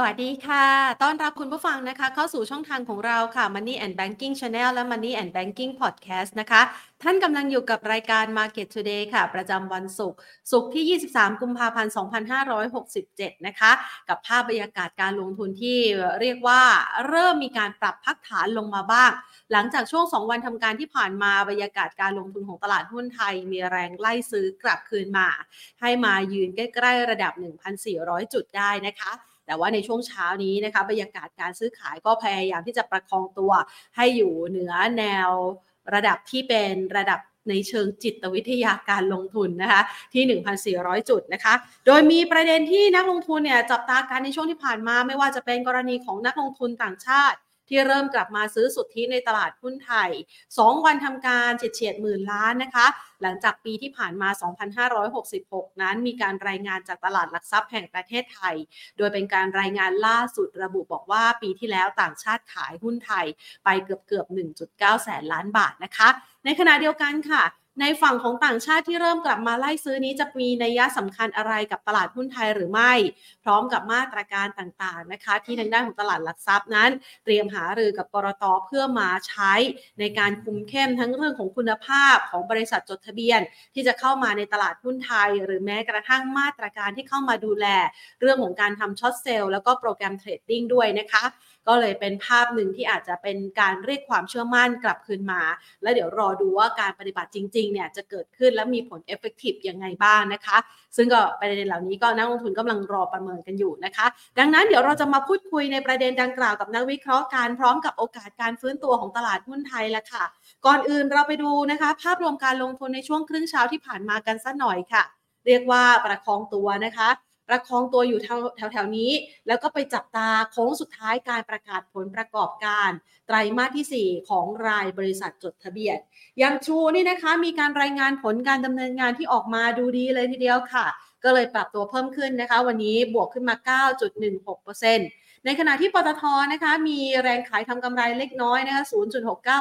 สวัสดีค่ะ ต้อนรับคุณผู้ฟังนะคะ เข้าสู่ช่องทางของเราค่ะ Money and Banking Channel และ Money and Banking Podcast นะคะ ท่านกำลังอยู่กับรายการ Market Today ค่ะ ประจำวันศุกร์ศุกร์ที่ 23 กุมภาพันธ์ 2567 นะคะ กับภาพบรรยากาศการลงทุนที่เรียกว่าเริ่มมีการปรับพักฐานลงมาบ้าง หลังจากช่วง 2 วันทำการที่ผ่านมาบรรยากาศการลงทุนของตลาดหุ้นไทย มีแรงไล่ซื้อกลับคืนมา ให้มายืนใกล้ๆระดับ 1,400 จุดได้นะคะ แต่ว่าในช่วงเช้านี้นะคะบรรยากาศการซื้อขายก็พยายามที่จะประคองตัวให้อยู่เหนือแนวระดับที่เป็นระดับในเชิงจิตวิทยาการลงทุนนะคะที่ 1,400 จุดนะคะ โดยมีประเด็นที่นักลงทุนเนี่ยจับตาการในช่วงที่ผ่านมา ไม่ว่าจะเป็นกรณีของนักลงทุนต่างชาติ ที่เริ่มกลับมาซื้อสุทธิในตลาดหุ้นไทย 2 วันทำการเฉียดหมื่นล้านนะคะ หลังจากปีที่ผ่านมา 2566 นั้นมีการรายงานจากตลาดหลักทรัพย์แห่งประเทศไทย โดยเป็นการรายงานล่าสุดระบุบอกว่าปีที่แล้วต่างชาติขายหุ้นไทยไปเกือบเกือบ 1.9 แสนล้านบาทนะคะ ในขณะเดียวกันค่ะ ในฝั่งของต่างชาติที่เริ่มกลับมาไล่ซื้อนี้จะมีนัยยะสำคัญอะไรกับตลาดหุ้นไทยหรือไม่ พร้อมกับมาตรการต่างๆนะคะ ที่ทางด้านของตลาดหลักทรัพย์นั้น เตรียมหารือกับกรตเพื่อมาใช้ในการคุมเข้มทั้งเรื่องของคุณภาพของบริษัทจดทะเบียน ที่จะเข้ามาในตลาดหุ้นไทย หรือแม้กระทั่งมาตรการที่เข้ามาดูแล เรื่องของการทำ short sell แล้วก็ program trading ด้วยนะคะ ก็เลยเป็นภาพหนึ่งที่อาจจะเป็นการเรียกความเชื่อมั่นกลับคืนมา แล้วเดี๋ยวรอดูว่าการปฏิบัติจริงๆเนี่ยจะเกิดขึ้นและมีผล effective ยังไงบ้างนะคะ ซึ่งก็ประเด็นเหล่านี้ก็นักลงทุนกำลังรอประเมินกันอยู่นะคะ ดังนั้นเดี๋ยวเราจะมาพูดคุยในประเด็นดังกล่าวกับนักวิเคราะห์การพร้อมกับโอกาสการฟื้นตัวของตลาดหุ้นไทยละค่ะ ก่อนอื่นเราไปดูนะคะ ภาพรวมการลงทุนในช่วงครึ่งเช้าที่ผ่านมากันสักหน่อยค่ะ เรียกว่าประคองตัวนะคะ ประคองตัวอยู่แถวแถวนี้ แล้วก็ไปจับตาโค้งสุดท้ายการประกาศผลประกอบการ ไตรมาสที่ 4 ของรายบริษัทจดทะเบียนย่างชูนี่นะคะมีการรายงานผลการดำเนินงานที่ออกมาดูดีเลยทีเดียวค่ะ ก็เลยปรับตัวเพิ่มขึ้นนะคะ วันนี้บวกขึ้นมา 9.16%ในขณะที่ปตทนะคะมีแรงขายทำกำไรเล็กน้อยนะคะ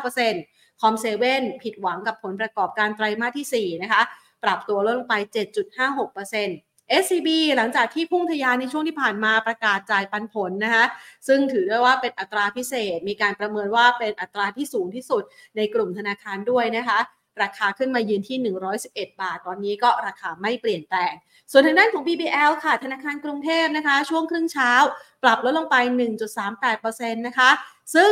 0.69%คอมเซเว่นผิดหวังกับผลประกอบการไตรมาสที่ 4 นะคะ ปรับตัวลดลงไป 7.56% SCB หลังจากที่พุ่งทะยานในช่วงที่ผ่านมาประกาศจ่ายปันผลนะคะซึ่งถือได้ว่าเป็นอัตราพิเศษ มีการประเมินว่าเป็นอัตราที่สูงที่สุดในกลุ่มธนาคารด้วยนะคะราคาขึ้นมายืนที่ 111 บาท ตอนนี้ก็ราคาไม่เปลี่ยนแปลง ส่วนทางด้านของ BBL ค่ะ ธนาคารกรุงเทพนะคะ ช่วงครึ่งเช้า ปรับลดลงไป 1.38%นะคะ ซึ่ง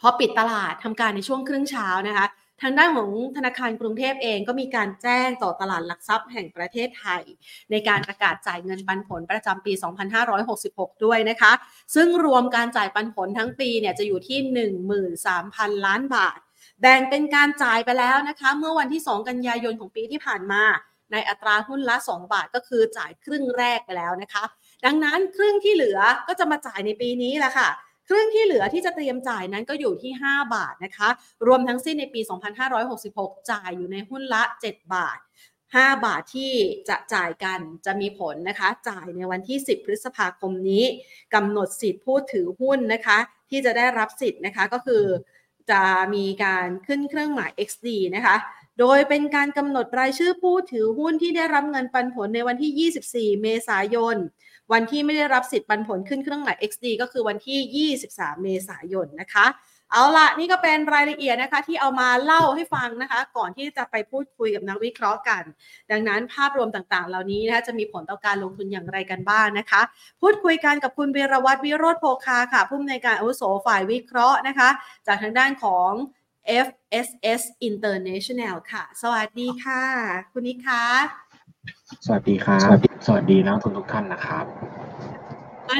พอปิดตลาดทำการในช่วงครึ่งเช้านะคะ ทางด้านของธนาคารกรุงเทพเองก็มีการแจ้งต่อตลาดหลักทรัพย์แห่งประเทศไทย ในการประกาศจ่ายเงินปันผลประจำปี 2566 ด้วยนะคะ ซึ่งรวมการจ่ายปันผลทั้งปีเนี่ยจะอยู่ที่ 13,000 ล้านบาท แบ่งเป็นการจ่ายไปแล้วนะคะ เมื่อวันที่ 2 กันยายนของปีที่ผ่านมา ในอัตราหุ้นละ 2 บาทก็คือจ่ายครึ่งแรกไปแล้วนะคะ ดังนั้นครึ่งที่เหลือก็จะมาจ่ายในปีนี้แหละค่ะ ครึ่งที่เหลือที่จะเตรียมจ่ายนั้นก็อยู่ที่ 5 บาทนะคะ รวมทั้งสิ้นในปี 2566 จ่ายอยู่ในหุ้นละ 7 บาท 5 บาทที่จะจ่ายกันจะมีผลนะคะ จ่ายในวันที่ 10 พฤษภาคมนี้กำหนดสิทธิ์ผู้ถือหุ้นนะคะ ที่จะได้รับสิทธิ์นะคะก็คือจะมีการขึ้นเครื่องหมาย XD นะคะ โดยเป็นการกำหนดรายชื่อผู้ถือหุ้นที่ได้รับเงินปันผลในวันที่ 24 เมษายน วันที่ไม่ได้รับสิทธิ์ปันผลขึ้นเครื่องหมาย XD ก็คือวันที่ 23 เมษายนนะคะ เอาละนี่ก็เป็นรายละเอียดนะคะที่เอามาเล่าให้ฟังนะคะ ก่อนที่จะไปพูดคุยกับนักวิเคราะห์กัน ดังนั้นภาพรวมต่างๆ เหล่านี้นะคะจะมีผลต่อการลงทุนอย่างไรกันบ้างนะคะ พูดคุยกันกับคุณเบรวัตวิโรธโพคาค่ะผู้อำนวยการอาวุโสฝ่ายวิเคราะห์นะคะ จากทางด้านของ FSS International ค่ะ สวัสดีค่ะ คุณนิคะ สวัสดีครับ สวัสดีนักทุนทุกท่านนะครับ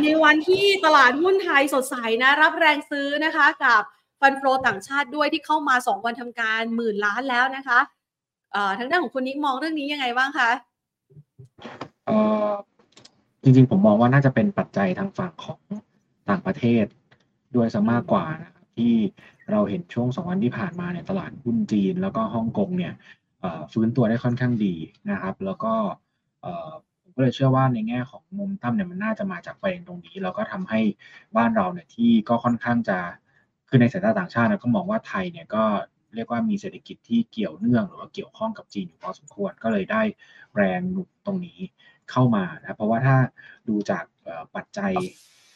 ในวันที่ตลาดหุ้นไทยสดใสนะ รับแรงซื้อนะคะกับฟันโฟต่างชาติด้วยที่เข้ามาสองวันทำการหมื่นล้านแล้วนะคะทางด้านของคุณนิกมองเรื่องนี้ยังไงบ้างคะจริงๆ ผมมองว่าน่าจะเป็นปัจจัยทางฝั่งของต่างประเทศด้วยซะมากกว่านะครับที่เราเห็นช่วงสองวันที่ผ่านมาเนี่ยตลาดหุ้นจีน แล้วก็ฮ่องกงเนี่ย ฟื้นตัวได้ค่อนข้างดีนะครับ แล้วก็ผมก็เลยเชื่อว่าในแง่ของมุมตั้มเนี่ยมันน่าจะมาจากประเด็นตรงนี้ แล้วก็ทำให้บ้านเราเนี่ยที่ก็ค่อนข้างจะคือในสายตาต่างชาติก็มองว่าไทยเนี่ยก็เรียกว่ามีเศรษฐกิจที่เกี่ยวเนื่องหรือว่าเกี่ยวข้องกับจีนอยู่พอสมควรก็เลยได้แรงหนุนตรงนี้เข้ามานะเพราะว่าถ้าดูจากปัจจัย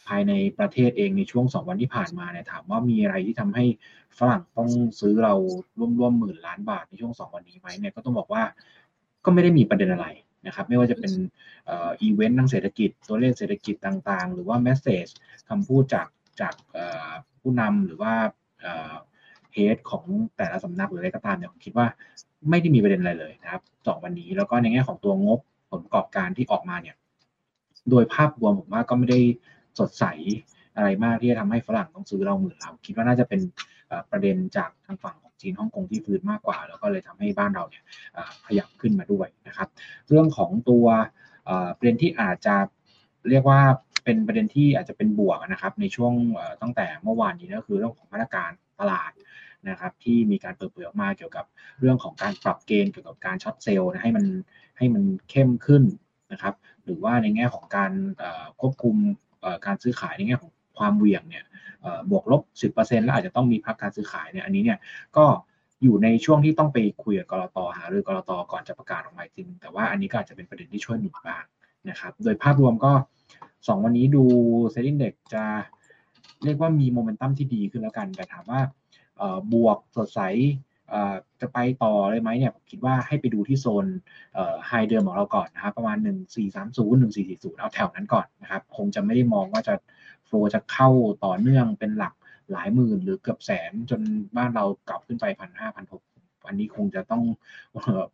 ภายในประเทศเองในช่วงสองวันที่ผ่านมาเนี่ยถามว่ามีอะไรที่ทำให้ฝรั่งต้องซื้อเราร่วมๆหมื่นล้านบาทในช่วงสองวันนี้ไหมเนี่ยก็ต้องบอกว่าก็ไม่ได้มีประเด็นอะไรนะครับไม่ว่าจะเป็นอีเวนต์ทางเศรษฐกิจตัวเลขเศรษฐกิจต่างๆ หรือว่า message คำพูดจากจากผู้นำหรือว่า head ของแต่ละสำนักหรืออะไรก็ตามเนี่ยผมคิดว่าไม่ได้มีประเด็นอะไรเลยนะครับสองวันนี้แล้วก็ในแง่ของตัวงบผลประกอบการที่ออกมาเนี่ย โดยภาพรวมผมว่าก็ไม่ได้ สดใสอะไรมากที่จะทำให้ฝรั่งต้องซื้อเราหมื่นเราคิดว่าน่าจะเป็นประเด็นจากทางฝั่งของจีนฮ่องกงที่ฟื้นมากกว่า แล้วก็เลยทำให้บ้านเราเนี่ยขยับขึ้นมาด้วยนะครับ เรื่องของตัวประเด็นที่อาจจะเรียกว่าเป็นประเด็นที่อาจจะเป็นบวกนะครับ ในช่วงตั้งแต่เมื่อวานนี้ก็คือเรื่องของมาตรการตลาดนะครับ ที่มีการเปิดเผยออกมาเกี่ยวกับเรื่องของการปรับเกณฑ์เกี่ยวกับการช็อตเซลล์ให้มันให้มันเข้มขึ้นนะครับ หรือว่าในแง่ของการควบคุม การซื้อขายในแง่ของความเหวี่ยงเนี่ยบวกลบ 10%แล้วอาจจะต้องมีพักการซื้อขายเนี่ยอันนี้เนี่ยก็อยู่ในช่วงที่ต้องไปคุยกับกรตหาหรือกรตก่อนจะประกาศออกมาจริงแต่ว่าอันนี้ก็อาจจะเป็นประเด็นที่ช่วยหนุนบ้างนะครับ โดยภาพรวมก็ 2 วันนี้ดูSET Index จะเรียกว่ามีโมเมนตัมที่ดีขึ้นแล้วกัน แต่ถามว่าบวกสดใส จะไปต่อเลยไหมเนี่ยผมคิดว่าให้ไปดูที่โซน high เดิมของเราก่อนนะครับ ประมาณ 1430 1440 เอาแถวนั้นก่อนนะครับ คงจะไม่ได้มองว่าจะ flow จะเข้าต่อเนื่องเป็นหลักหลายหมื่นหรือเกือบแสนจนบ้านเรากลับขึ้นไปพันห้าพันหกอันนี้คงจะต้อง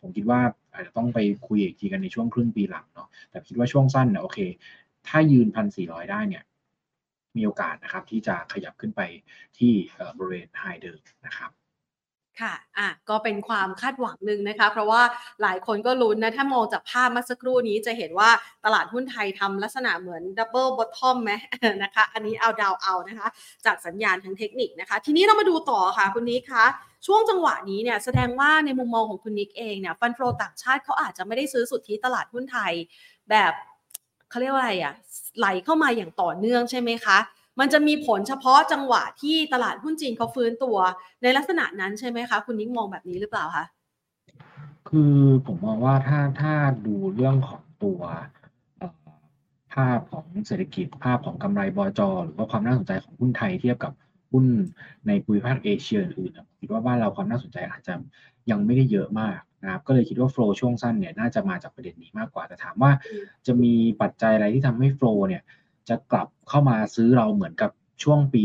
ผมคิดว่าอาจจะต้องไปคุยอีกทีกันในช่วงครึ่งปีหลังเนาะแต่คิดว่าช่วงสั้นเนี่ยโอเค ถ้ายืนพันสี่ร้อยได้เนี่ยมีโอกาสนะครับที่จะขยับขึ้นไปที่บริเวณ high เดิมนะครับ ค่ะ อะ ก็เป็นความคาดหวังหนึ่งนะคะ เพราะว่าหลายคนก็ลุ้นนะ ถ้ามองจากภาพเมื่อสักครู่นี้จะเห็นว่าตลาดหุ้นไทยทำลักษณะเหมือน double bottom ไหมนะคะ อันนี้เอาดาวเอานะคะ จากสัญญาณทางเทคนิคนะคะ ทีนี้เรามาดูต่อค่ะคุณนิกคะช่วงจังหวะนี้เนี่ยแสดงว่าในมุมมองของคุณนิกเองเนี่ย fund flow ต่างชาติเขาอาจจะไม่ได้ซื้อสุทธิตลาดหุ้นไทย แบบเขาเรียกว่าอะไรอะไหลเข้ามาอย่างต่อเนื่องใช่ไหมคะ มันจะมีผลเฉพาะจังหวะที่ตลาดหุ้นจีนเขาฟื้นตัว ในลักษณะนั้นใช่ไหมคะ คุณนิกมองแบบนี้หรือเปล่าคะคือผมมองว่าถ้าถ้าดูเรื่องของตัวภาพของเศรษฐกิจภาพของกำไรบอจหรือว่าความน่าสนใจของหุ้นไทยเทียบกับหุ้นในภูมิภาคเอเชียอื่นๆคิดว่าบ้านเราความน่าสนใจอาจจะยังไม่ได้เยอะมากนะครับก็เลยคิดว่าโฟล์ช่วงสั้นเนี่ยน่าจะมาจากประเด็นนี้มากกว่าแต่ถามว่าจะมีปัจจัยอะไรที่ทำให้โฟล์เนี่ย จะกลับเข้ามาซื้อเราเหมือนกับช่วงปี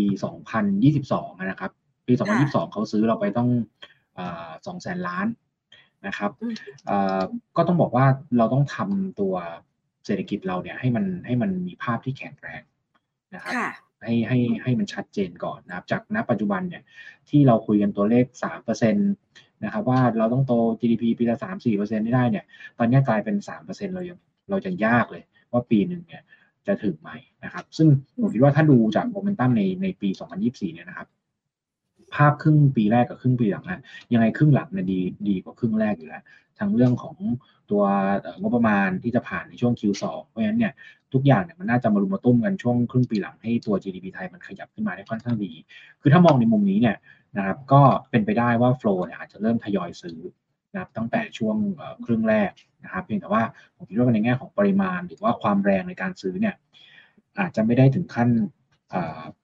2022 นะครับ ปี 2022 เขาซื้อเราไปต้องสองแสนล้านนะครับก็ต้องบอกว่าเราต้องทำตัวเศรษฐกิจเราเนี่ยให้มันให้มันมีภาพที่แข็งแรงนะครับให้ให้ให้มันชัดเจนก่อนนะครับ จากณปัจจุบันเนี่ยที่เราคุยกันตัวเลข3%นะครับว่าเราต้องโต GDP ปีละ3-4%ได้เนี่ย ตอนนี้กลายเป็น3%เรายังเราจะยากเลยว่าปีหนึ่งเนี่ย จะถึงไหมนะครับ ซึ่งผมคิดว่าถ้าดูจากโมเมนตัมในในปี 2024 เนี่ยนะครับ ภาพครึ่งปีแรกกับครึ่งปีหลังนะยังไงครึ่งหลังเนี่ยดีดีกว่าครึ่งแรกอยู่แล้วทั้งเรื่องของตัวงบประมาณที่จะผ่านในช่วง Q2 เพราะฉะนั้นเนี่ยทุกอย่างเนี่ยมันน่าจะมารุมมาตุ้มกันช่วงครึ่งปีหลังให้ตัว GDP ไทยมันขยับขึ้นมาได้ค่อนข้างดี คือถ้ามองในมุมนี้เนี่ยนะครับก็เป็นไปได้ว่าโฟล์เนี่ยอาจจะเริ่มทยอยซื้อ นะครับตั้งแต่ช่วงครึ่งแรกนะครับเพียงแต่ว่าผมคิดว่าในแง่ของปริมาณ หรือว่าความแรงในการซื้อเนี่ยอาจจะไม่ได้ถึงขั้น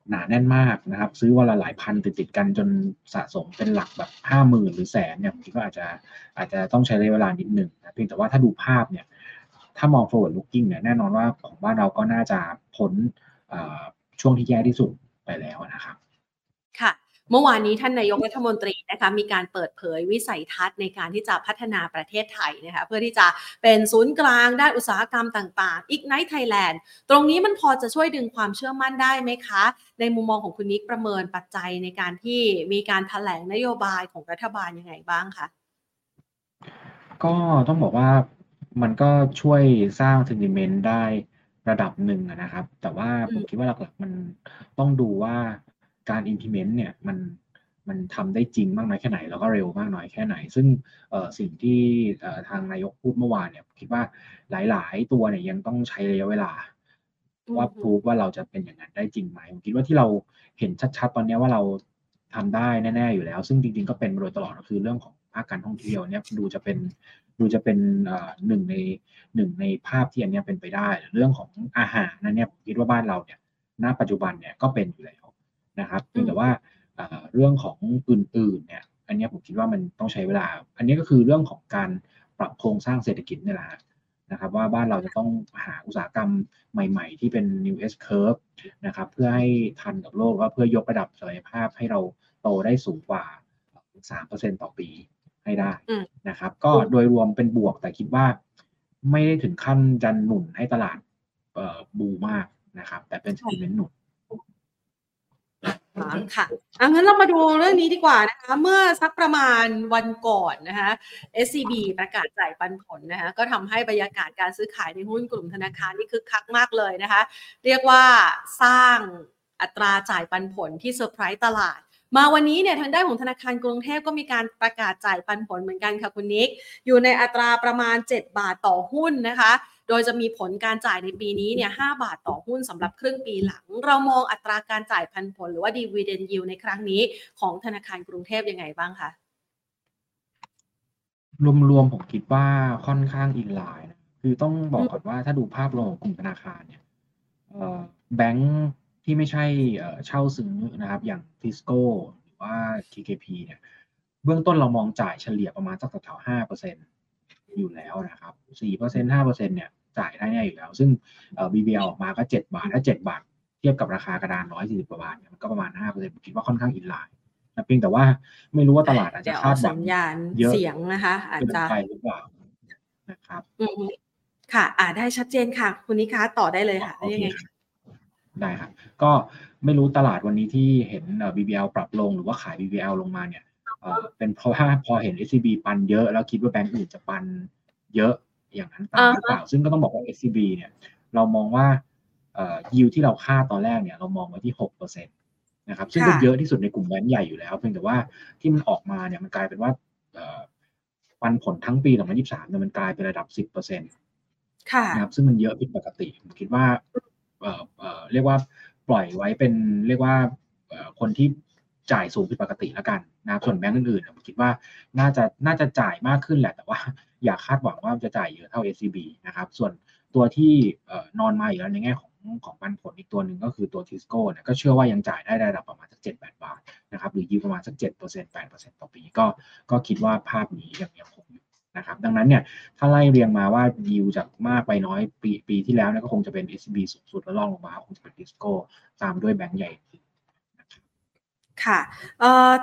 หนาแน่นมากนะครับ ซื้อวันละหลายพันติดติดกันจนสะสมเป็นหลักแบบห้าหมื่นหรือแสนเนี่ยผมคิดว่าอาจจะอาจจะต้องใช้ระยะเวลานิดหนึ่งนะเพียงแต่ว่าถ้าดูภาพเนี่ยถ้ามอง forward looking เนี่ยแน่นอนว่าของบ้านเราก็น่าจะพ้นช่วงที่แย่ที่สุดไปแล้วนะครับ เมื่อวานนี้ท่านนายกรัฐมนตรีนะคะมีการเปิดเผยวิสัยทัศน์ในการที่จะพัฒนาประเทศไทยนะคะเพื่อที่จะเป็นศูนย์กลางด้านอุตสาหกรรมต่างๆ Ignite Thailand ตรงนี้มันพอจะช่วยดึงความเชื่อมั่นได้ไหมคะ ในมุมมองของคุณนิกประเมินปัจจัยในการที่มีการถแถลงนโยบายของรัฐบาลยังไงบ้างคะก็ต้องบอกว่ามันก็ช่วยสร้างเซนติเมนต์ได้ระดับหนึ่งนะครับ แต่ว่าผมคิดว่าหลักๆมันต้องดูว่า การ implement เนี่ยมันมันทำได้จริงมากน้อยแค่ไหน แล้วก็เร็วมากน้อยแค่ไหน ซึ่งสิ่งที่ทางนายกพูดเมื่อวานเนี่ยคิดว่าหลาย ๆ ตัวเนี่ยยังต้องใช้ระยะเวลาว่าพูดว่าเราจะเป็นอย่างนั้นได้จริงไหมผมคิดว่าที่เราเห็นชัด ๆ ตอนนี้ว่าเราทำได้แน่ ๆ อยู่แล้ว ซึ่งจริง ๆ ก็เป็นมาโดยตลอดก็คือเรื่องของภาคการท่องเที่ยวเนี่ยดูจะเป็นดูจะเป็นหนึ่งในหนึ่งในภาพที่อันนี้เป็นไปได้ เรื่องของอาหารนั้นเนี่ยผมคิดว่าบ้านเราเนี่ยณปัจจุบันเนี่ยก็เป็นอยู่แล้ว นะครับเพียงแต่ว่าเรื่องของอื่นๆเนี่ยอันนี้ผมคิดว่ามันต้องใช้เวลา อันนี้ก็คือเรื่องของการปรับโครงสร้างเศรษฐกิจนี่แหละนะครับ ว่าบ้านเราจะต้องหาอุตสาหกรรมใหม่ๆ ที่เป็น new S curve นะครับเพื่อให้ทันกับโลกว่าเพื่อยกระดับศักยภาพให้เราโตได้สูงกว่า 3%ต่อปีให้ได้นะครับ ก็โดยรวมเป็นบวกแต่คิดว่าไม่ได้ถึงขั้นจันหนุนให้ตลาดบูมากนะครับ แต่เป็น sentiment หนุน ค่ะอังั้นเรามาดูเรื่องนี้ดีกว่านะคะ เมื่อสักประมาณวันก่อนนะคะ SCB ประกาศจ่ายปันผลนะคะ ก็ทำให้บรรยากาศการซื้อขายในหุ้นกลุ่มธนาคารนี่คึกคักมากเลยนะคะ เรียกว่าสร้างอัตราจ่ายปันผลที่เซอร์ไพรส์ตลาดมาวันนี้เนี่ยทางด้านของธนาคารกรุงเทพก็มีการประกาศจ่ายปันผลเหมือนกันค่ะคุณนิก อยู่ในอัตราประมาณ 7 บาทต่อหุ้นนะคะ โดยจะมีผลการจ่ายในปีนี้เนี่ย5บาทต่อหุ้นสำหรับครึ่งปีหลัง เรามองอัตราการจ่ายปันผล หรือว่าดีเวเดนยิวในครั้งนี้ของธนาคารกรุงเทพยังไงบ้างคะรวมๆผมคิดว่าค่อนข้าง in line นะคือต้องบอกก่อนว่าถ้าดูภาพรวมของกลุ่มธนาคารเนี่ยแบงค์ที่ไม่ใช่เช่าซื้อนะครับ อย่างทิสโก้หรือว่า KKP เนี่ย เบื้องต้นเรามองจ่ายเฉลี่ยประมาณสักแถวๆห้าเปอร์เซ็นต์ อยู่แล้วนะครับสี่เปอร์เซ็นต์ห้าเปอร์เซ็นต์เนี่ยจ่ายได้แน่อยู่แล้ว ซึ่งเอ่อ BBL ออกมาก็เจ็ดบาท ถ้าเจ็ดบาท เทียบกับราคากระดานร้อยสี่สิบกว่าบาทเนี่ยมันก็ประมาณห้าเปอร์เซ็นต์คิดว่าค่อนข้าง in line นะเพียงแต่ว่าไม่รู้ว่าตลาดอาจจะคาดหวังเยอะเสียงนะคะ อาจจะไปหรือเปล่านะครับค่ะ อ่าได้ชัดเจนค่ะ คุณนิค้าต่อได้เลยค่ะได้ยังไงได้ครับ ก็ไม่รู้ตลาดวันนี้ที่เห็น BBL ปรับลงหรือว่าขาย BBL ลงมาเนี่ย เป็นเพราะว่าพอเห็น SCB ปันเยอะ แล้วคิดว่าแบงก์อื่นจะปันเยอะอย่างนั้นตามหรือเปล่า ซึ่งก็ต้องบอกว่า SCB เนี่ย เรามองว่ายิวที่เราคาดตอนแรกเนี่ย เรามองไว้ที่หกเปอร์เซ็นตนะครับ ซึ่งก็เยอะที่สุดในกลุ่มแบงก์ใหญ่อยู่แล้ว เพียงแต่ว่าที่มันออกมาเนี่ยมันกลายเป็นว่าปันผลทั้งปี2 0 2 3เนี่ยมันกลายเป็นระดับสิบเปอร์เซ็นต์นะครับ ซึ่งมันเยอะผิดปกติ ผมคิดว่าเรียกว่าปล่อยไว้เป็นเรียกว่าคนที่ จ่ายสูงผิดปกติแล้วกันนะส่วนแบงก์อื่นๆผมคิดว่าน่าจะน่าจะจ่ายมากขึ้นแหละ แต่ว่าอย่าคาดหวังว่าจะจ่ายเยอะเท่า SCB นะครับส่วนตัวที่นอนมาอยู่แล้วในแง่ของของปันผลอีกตัวหนึ่งก็คือตัวทิสโก้นี่ยก็เชื่อว่ายังจ่ายได้ระดับประมาณสักเจ็ดแปดบาทนะครับหรือยิวประมาณสักเจ็ดเปอร์เซ็นต์แปดเปอร์เซ็นต์ต่อปีก็ก็คิดว่าภาพนี้ยังยังคงอยู่นะครับดังนั้นเนี่ยถ้าไล่เรียงมาว่ายิวจากมากไปน้อยปีปีที่แล้วเนี่ยก็คงจะเป็น SCB สูงสุดแล้วล่องลงมาคงจะเป็นทิสโก้ตามด้วยแบงก์ใหญ่ ค่ะ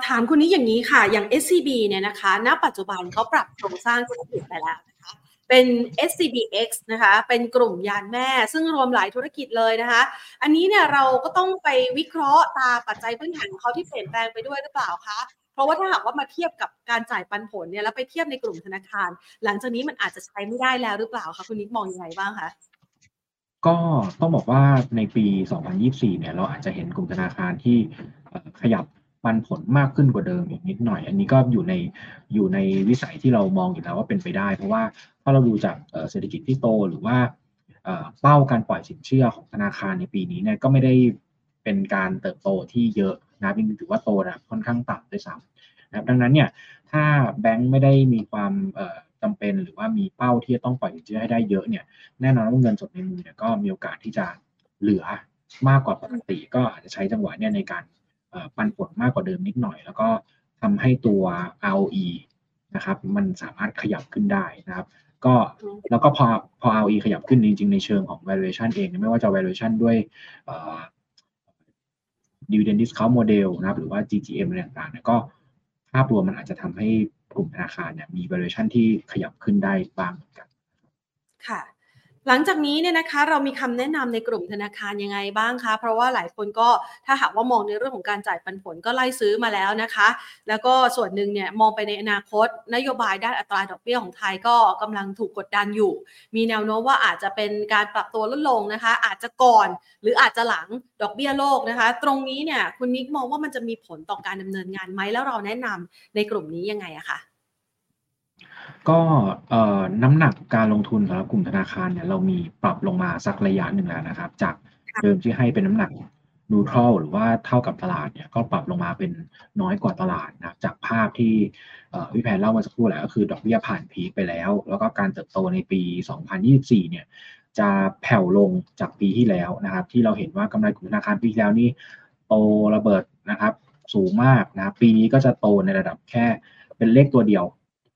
ถามคุณนี้อย่างนี้ค่ะ อย่าง SCB เนี่ยนะคะ ณ ปัจจุบันเขาปรับโครงสร้างธุรกิจไปแล้วนะคะ เป็น SCBX นะคะ เป็นกลุ่มยานแม่ ซึ่งรวมหลายธุรกิจเลยนะคะ อันนี้เนี่ยเราก็ต้องไปวิเคราะห์ตาปัจจัยพื้นฐานของเขาที่เปลี่ยนแปลงไปด้วยหรือเปล่าคะ เพราะว่าถ้าหากว่ามาเทียบกับการจ่ายปันผลเนี่ยแล้วไปเทียบในกลุ่มธนาคาร หลังจากนี้มันอาจจะใช้ไม่ได้แล้วหรือเปล่าคะคุณนิกมองยังไงบ้างคะก็ต้องบอกว่าในปี 2024 เนี่ยเราอาจจะเห็นกลุ่มธนาคารที่ ขยับปันผลมากขึ้นกว่าเดิมอีกนิดหน่อย อันนี้ก็อยู่ในอยู่ในวิสัยที่เรามองอยู่แล้วว่าเป็นไปได้ เพราะว่าถ้าเราดูจากเศรษฐกิจที่โตหรือว่าเป้าการปล่อยสินเชื่อของธนาคารในปีนี้เนี่ยก็ไม่ได้เป็นการเติบโตที่เยอะนะยิ่ถือว่าโตนะค่อนข้างต่ำด้วยซ้ำนะครับดังนั้นเนี่ยถ้าแบงค์ไม่ได้มีความจำเป็นหรือว่ามีเป้าที่จะต้องปล่อยสินเชื่อให้ได้เยอะเนี่ยแน่นอนว่าเงินสดในมือเนี่ยก็มีโอกาสที่จะเหลือมากกว่าปกติ ก็อาจจะใช้จังหวะเนี่ยในการ ปันผลมากกว่าเดิมนิดหน่อย แล้วก็ทำให้ตัว ROE นะครับ มันสามารถขยับขึ้นได้นะครับ ก็แล้วก็พอพอ ROE ขยับขึ้นจริง ๆ ในเชิงของ valuation เอง ไม่ว่าจะ valuation ด้วย dividend discount model นะครับ หรือว่า GGM อะไรต่างๆก็ภาพรวมมันอาจจะทำให้กลุ่มธนาคารเนี่ยมี valuation ที่ขยับขึ้นได้บ้างเหมือนกัน ค่ะ หลังจากนี้เนี่ยนะคะเรามีคำแนะนำในกลุ่มธนาคารยังไงบ้างคะ เพราะว่าหลายคนก็ถ้าหากว่ามองในเรื่องของการจ่ายปันผลก็ไล่ซื้อมาแล้วนะคะ แล้วก็ส่วนหนึ่งเนี่ยมองไปในอนาคต นโยบายด้านอัตราดอกเบี้ยของไทยก็กำลังถูกกดดันอยู่ มีแนวโน้มว่าอาจจะเป็นการปรับตัวลดลงนะคะ อาจจะก่อนหรืออาจจะหลังดอกเบี้ยโลกนะคะ ตรงนี้เนี่ยคุณนิกมองว่ามันจะมีผลต่อการดำเนินงานไหมแล้วเราแนะนำในกลุ่มนี้ยังไงอะคะ ก็น้ำหนักการลงทุนสำหรับกลุ่มธนาคารเนี่ยเรามีปรับลงมาสักระยะหนึ่งแล้วนะครับ จากเดิมที่ให้เป็นน้ำหนักนูทรัลหรือว่าเท่ากับตลาดเนี่ยก็ปรับลงมาเป็นน้อยกว่าตลาดนะจากภาพที่พี่แพนเล่ามาสักครู่แหละก็คือดอกเบี้ยผ่านพีคไปแล้ว แล้วก็การเติบโตในปี 2024 เนี่ยจะแผ่วลงจากปีที่แล้วนะครับ ที่เราเห็นว่ากำไรของธนาคารปีที่แล้วนี่โตระเบิดนะครับ สูงมากนะปีนี้ก็จะโตในระดับแค่เป็นเลขตัวเดียว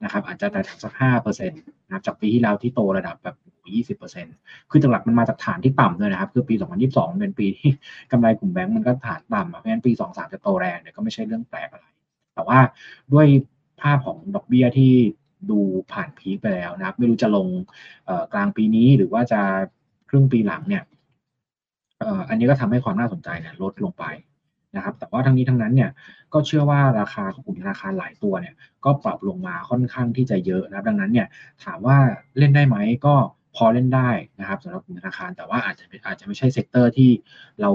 นะครับอาจจะแต่สักห้าเปอร์เซ็นต์นะครับจากปีที่แล้วที่โตระดับแบบยี่สิบเปอร์เซ็นต์คือหลักมันมาจากฐานที่ต่ำด้วยนะครับ คือปีสองพันยี่สิบสองเป็นปีที่กำไรกลุ่มแบงก์มันก็ฐานต่ำเพราะฉะนั้นปีสองสามจะโตแรงเนี่ยก็ไม่ใช่เรื่องแปลกอะไร แต่ว่าด้วยภาพของดอกเบี้ยที่ดูผ่านพีคไปแล้วนะครับ ไม่รู้จะลงกลางปีนี้หรือว่าจะครึ่งปีหลังเนี่ยอันนี้ก็ทำให้ความน่าสนใจเนี่ยลดลงไป นะครับ แต่ว่าทั้งนี้ทั้งนั้นเนี่ยก็เชื่อว่าราคาของกลุ่มธนาคารหลายตัวเนี่ยก็ปรับลงมาค่อนข้างที่จะเยอะนะครับ ดังนั้นเนี่ยถามว่าเล่นได้ไหมก็พอเล่นได้นะครับสำหรับกลุ่มธนาคาร แต่ว่าอาจจะอาจจะไม่ใช่ sector ที่เรา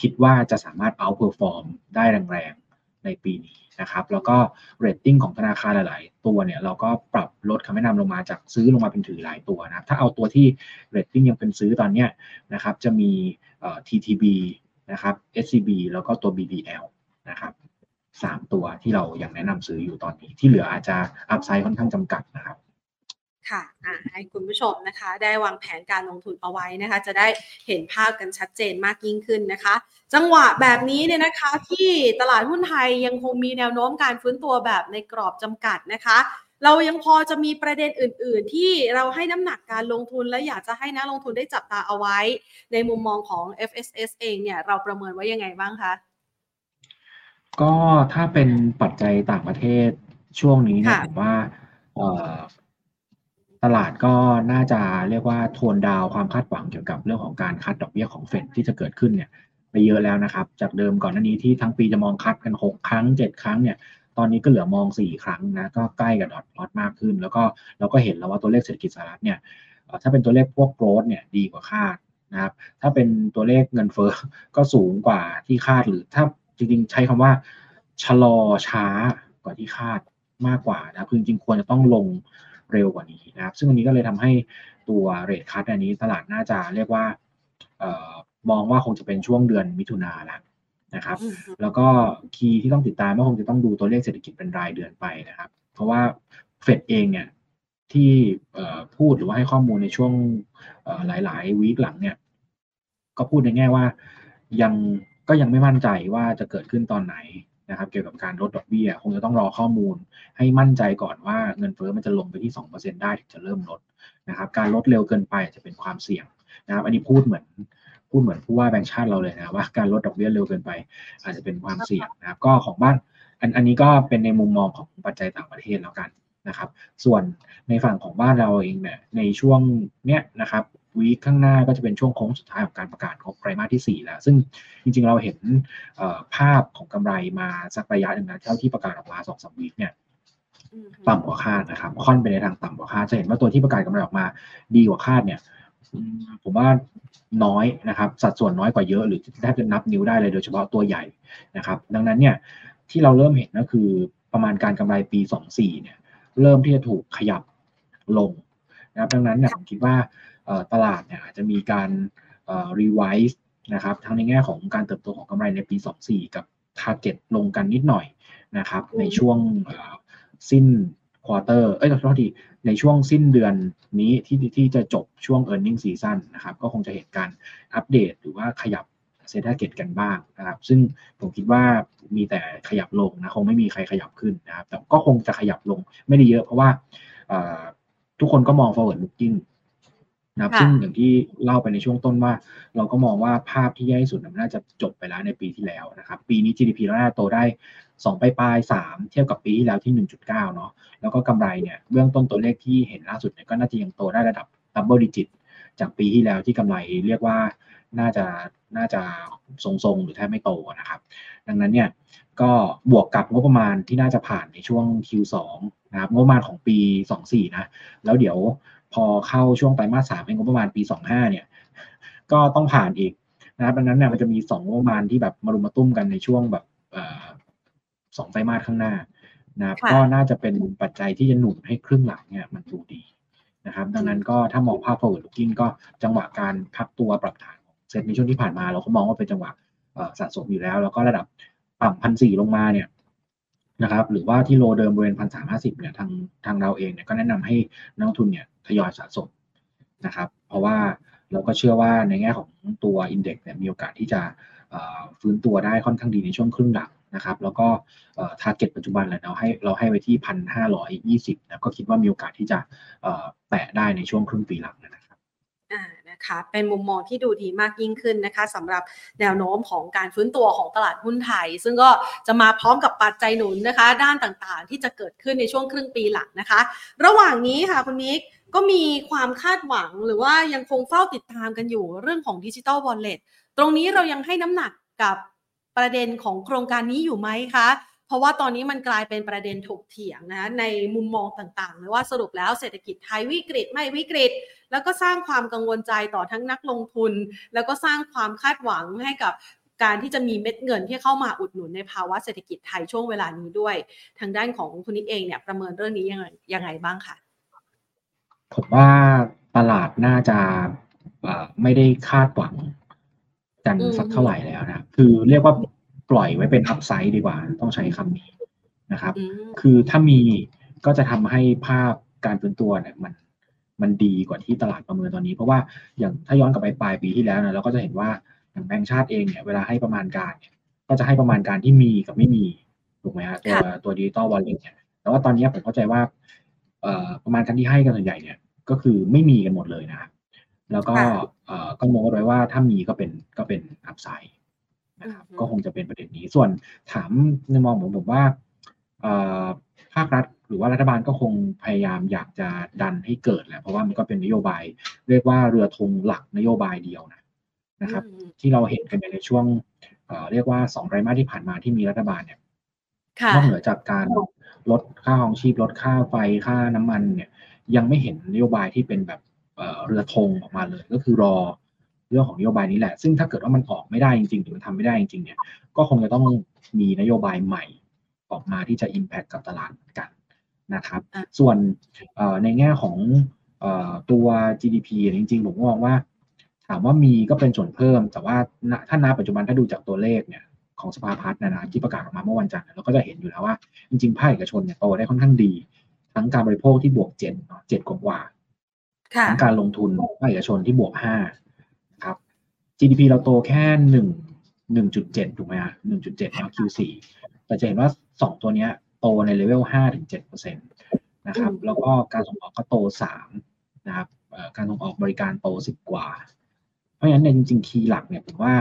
คิดว่าจะสามารถ outperform ได้แรงๆในปีนี้นะครับ แล้วก็เรตติ้งของธนาคารหลาย ๆ ตัวเนี่ยเราก็ปรับลดคำแนะนำลงมาจากซื้อลงมาเป็นถือหลายตัวนะถ้าเอาตัวที่เรตติ้งยังเป็นซื้อตอนเนี้ยนะครับจะมี TTB นะครับ SCB แล้วก็ตัว BBL นะครับสามตัวที่เรายังแนะนำซื้ออยู่ตอนนี้ ที่เหลืออาจจะอัพไซด์ค่อนข้างจำกัดนะครับค่ะให้คุณผู้ชมนะคะ ได้วางแผนการลงทุนเอาไว้นะคะ จะได้เห็นภาพกันชัดเจนมากยิ่งขึ้นนะคะ จังหวะแบบนี้เนี่ยนะคะ ที่ตลาดหุ้นไทยยังคงมีแนวโน้มการฟื้นตัวแบบในกรอบจำกัดนะคะ เรายังพอจะมีประเด็นอื่น ๆ ที่เราให้น้ำหนักการลงทุนและอยากจะให้นักลงทุนได้จับตาเอาไว้ ในมุมมองของ FSS เองเนี่ยเราประเมินไว้ยังไงบ้างคะ ก็ถ้าเป็นปัจจัยต่างประเทศช่วงนี้เนี่ยผมว่าตลาดก็น่าจะเรียกว่าโทนดาวความคาดหวังเกี่ยวกับเรื่องของการคัดดอกเบี้ยของเฟดที่จะเกิดขึ้นเนี่ย ไปเยอะแล้วนะครับ จากเดิมก่อนหน้านี้ที่ทั้งปีจะมองคัดกัน 6 ครั้ง 7 ครั้งเนี่ย ตอนนี้ก็เหลือมอง 4 ครั้งนะก็ใกล้กับดอทพลอตมากขึ้น แล้วก็เราก็เห็นแล้วว่าตัวเลขเศรษฐกิจสหรัฐเนี่ยถ้าเป็นตัวเลขพวกโกรดเนี่ยดีกว่าคาดนะครับถ้าเป็นตัวเลขเงินเฟ้อก็สูงกว่าที่คาดหรือถ้าจริงๆ ใช้คำว่าชะลอช้ากว่าที่คาดมากกว่านะคือจริงๆควรจะต้องลงเร็วกว่านี้นะครับ ซึ่งอันนี้ก็เลยทำให้ตัวเรทคัตอันนี้ตลาดน่าจะเรียกว่าออมองว่าคงจะเป็นช่วงเดือนมิถุนาแล้ว นะครับ แล้วก็คีย์ที่ต้องติดตามก็คงจะต้องดูตัวเลขเศรษฐกิจเป็นรายเดือนไปนะครับ เพราะว่าเฟดเองเนี่ยที่พูดหรือว่าให้ข้อมูลในช่วงหลาย ๆ วีคหลังเนี่ยก็พูดในแง่ว่ายังก็ยังไม่มั่นใจว่าจะเกิดขึ้นตอนไหนนะครับ เกี่ยวกับการลดดอกเบี้ย คงจะต้องรอข้อมูล ให้มั่นใจก่อนว่าเงินเฟ้อมันจะลงไปที่ 2%ได้ถึงจะเริ่มลดนะครับ การลดเร็วเกินไปจะเป็นความเสี่ยงนะครับ อันนี้พูดเหมือน พูดเหมือนผู้ว่าแบงค์ชาติเราเลยนะว่าการลดดอกเบี้ยเร็วเกินไป อาจจะเป็นความเสี่ยงนะครับ ก็ของบ้านอันอันนี้ก็เป็นในมุมมองของปัจจัยต่างประเทศแล้วกันนะครับ ส่วนในฝั่งของบ้านเราเองเนี่ยในช่วงเนี้ยนะครับวีคข้างหน้าก็จะเป็นช่วงโค้งสุดท้ายของการประกาศงบไตรมาสที่ 4 แล้ว ซึ่งจริงๆเราเห็นภาพของกำไรมาสักระยะหนึ่งนะเท่าที่ประกาศออกมาสองสามวีคเนี่ยต่ำกว่าคาดนะครับค่อนไปในทางต่ำกว่าคาดจะเห็นว่าตัวที่ประกาศกำไรออกมาดีกว่าคาดเนี่ย ผมว่าน้อยนะครับ สัดส่วนน้อยกว่าเยอะหรือแทบจะนับนิ้วได้เลยโดยเฉพาะตัวใหญ่นะครับ ดังนั้นเนี่ยที่เราเริ่มเห็นก็คือประมาณการกำไรปี 24เนี่ยเริ่มที่จะถูกขยับลงนะครับดังนั้นเนี่ยผมคิดว่าตลาดเนี่ยอาจจะมีการ revise นะครับทั้งในแง่ของการเติบโตของกำไรในปี 24 กับ Target ลงกันนิดหน่อยนะครับในช่วงสิ้น quarter เอ้ยขอโทษทีในช่วงสิ้นเดือนนี้ที่ที่จะจบช่วง earning season นะครับ ก็คงจะเห็นการอัปเดตหรือว่าขยับเซ็นทรัลเกตกันบ้างนะครับ ซึ่งผมคิดว่ามีแต่ขยับลงนะ คงไม่มีใครขยับขึ้นนะครับ แต่ก็คงจะขยับลงไม่ได้เยอะ เพราะว่าทุกคนก็มอง forward looking นะครับซึ่งอย่างที่เล่าไปในช่วงต้นว่า เราก็มองว่าภาพที่แย่ที่สุดมันน่าจะจบไปแล้วในปีที่แล้วนะครับ ปีนี้ GDP เราน่าจะโตได้2ปลายปลาย3เทียบกับปีที่แล้วที่ 1.9 เนาะแล้วก็กำไรเนี่ยเบื้องต้นตัวเลขที่เห็นล่าสุดเนี่ยก็น่าจะยังโตได้ระดับdouble digit จากปีที่แล้วที่กำไรเรียกว่าน่าจะน่าจะทรงๆ หรือแทบไม่โตนะครับ ดังนั้นเนี่ยก็บวกกับงบประมาณที่น่าจะผ่านในช่วง Q2 นะครับงบประมาณของปี 24 นะ แล้วเดี๋ยว พอเข้าช่วงไตรมาสสามเองงบประมาณปี25เนี่ย ก็ต้องผ่านอีกนะครับดังนั้นเนี่ยมันจะมีสองงบประมาณที่แบบมารุมมาตุ้มกันในช่วงแบบสองไตรมาสข้างหน้านะครับก็น่าจะเป็นปัจจัยที่จะหนุนให้ครึ่งหลังเนี่ยมันดูดีนะครับ ดังนั้นก็ถ้ามองภาพ forward looking ก็จังหวะการพักตัวปรับฐานเซ็ตในช่วงที่ผ่านมา เราก็มองว่าเป็นจังหวะสะสมอยู่แล้ว แล้วก็ระดับต่ำพันสี่ลงมาเนี่ย นะครับ หรือว่าที่โลเดิมบริเวณพันสามห้าสิบเนี่ยทางทางเราเองเนี่ยก็แนะนำให้นักทุนเนี่ยทยอยสะสมนะครับ เพราะว่าเราก็เชื่อว่าในแง่ของตัวอินเด็กซ์เนี่ยมีโอกาสที่จะฟื้นตัวได้ค่อนข้างดีในช่วงครึ่งหลังนะครับ แล้วก็target ปัจจุบันเราให้เราให้ไว้ที่พันห้าร้อยยี่สิบนะก็คิดว่ามีโอกาสที่จะแตะได้ในช่วงครึ่งปีหลังนะครับ นะคะเป็นมุมมองที่ดูดีมากยิ่งขึ้นนะคะสำหรับแนวโน้มของการฟื้นตัวของตลาดหุ้นไทย ซึ่งก็จะมาพร้อมกับปัจจัยหนุนนะคะ ด้านต่างๆ ที่จะเกิดขึ้นในช่วงครึ่งปีหลังนะคะ ระหว่างนี้ค่ะคุณนิกก็มีความคาดหวังหรือว่ายังคงเฝ้าติดตามกันอยู่เรื่องของดิจิทัลวอลเล็ตตรงนี้เรายังให้น้ำหนักกับประเด็นของโครงการนี้อยู่ไหมคะ เพราะว่าตอนนี้มันกลายเป็นประเด็นถกเถียงนะในมุมมองต่างๆเลยว่าสรุปแล้วเศรษฐกิจไทยวิกฤตไม่วิกฤต แล้วก็สร้างความกังวลใจต่อทั้งนักลงทุน แล้วก็สร้างความคาดหวังให้กับการที่จะมีเม็ดเงินที่เข้ามาอุดหนุนในภาวะเศรษฐกิจไทยช่วงเวลานี้ด้วย ทางด้านของคุณนิกเองเนี่ยประเมินเรื่องนี้ยังไงยังไงบ้างคะผมว่าตลาดน่าจะไม่ได้คาดหวังกันสักเท่าไหร่แล้วนะ คือเรียกว่า ปล่อยไว้เป็น upside ดีกว่า ต้องใช้คำนี้นะครับ คือถ้ามีก็จะทำให้ภาพการฟื้นตัวเนี่ยมันมันดีกว่าที่ตลาดประเมินตอนนี้ เพราะว่าอย่างถ้าย้อนกลับไปปลายปีที่แล้วนะเราก็จะเห็นว่าอย่างแบงก์ชาติเองเนี่ยเวลาให้ประมาณการเนี่ยก็จะให้ประมาณการที่มีกับไม่มีถูกไหมฮะตัวตัวดิจิตอลวอลเล็ตเนี่ยแต่ว่าตอนนี้ผมเข้าใจว่าเอ่อประมาณการที่ให้กันส่วนใหญ่เนี่ยก็คือไม่มีกันหมดเลยนะครับแล้วก็ก็มองไว้ว่าถ้ามีก็เป็นก็เป็นอัพไซด์ นะครับก็คงจะเป็นประเด็นนี้ส่วนถามในมองผมผมว่าภาครัฐหรือว่ารัฐบาลก็คงพยายามอยากจะดันให้เกิดแหละเพราะว่ามันก็เป็นนโยบาย เรียกว่าเรือธงหลักนโยบายเดียวนะนะครับ ที่เราเห็นกันในช่วงเรียกว่าสองไตรมาสที่ผ่านมาที่มีรัฐบาลเนี่ยนอกเหนือจากการลดค่าของชีพลดค่าไฟค่าน้ำมันเนี่ย ยังไม่เห็นนโยบายที่เป็นแบบเรือธงออกมาเลย ก็คือรอ เรื่องของนโยบายนี้แหละ ซึ่งถ้าเกิดว่ามันออกไม่ได้จริงๆหรือมันทำไม่ได้จริงๆเนี่ยก็คงจะต้องมีนโยบายใหม่ออกมาที่จะ Impact กับตลาดกันนะครับ ส่วนในแง่ของตัว GDP จริงๆ ผมมองว่า ถามว่ามีก็เป็นส่วนเพิ่ม แต่ว่าถ้านาปัจจุบันถ้าดูจากตัวเลขเนี่ยของสภาพัฒน์นะนะที่ประกาศออกมาเมื่อวันจันทร์เราก็จะเห็นอยู่แล้วว่า จริงๆ ภาคเอกชนเนี่ยโตได้ค่อนข้างดี ทั้งการบริโภคที่บวกเจ็ดเจ็ดกว่าทั้งการลงทุนภาคเอกชนที่บวกห้าครับ GDP เราโตแค่หนึ่งหนึ่งจุดเจ็ดถูกไหมฮะหนึ่งจุดเจ็ดแล้ว Q4 แต่จะเห็นว่าสองตัวนี้โตในเลเวลห้าถึงเจ็ดเปอร์เซ็นตนะครับ แล้วก็การส่งออกก็โตสามนะครับการส่งออกบริการโตสิบกว่า เพราะฉะนั้นในจริงๆ key หลักเนี่ยผมว่า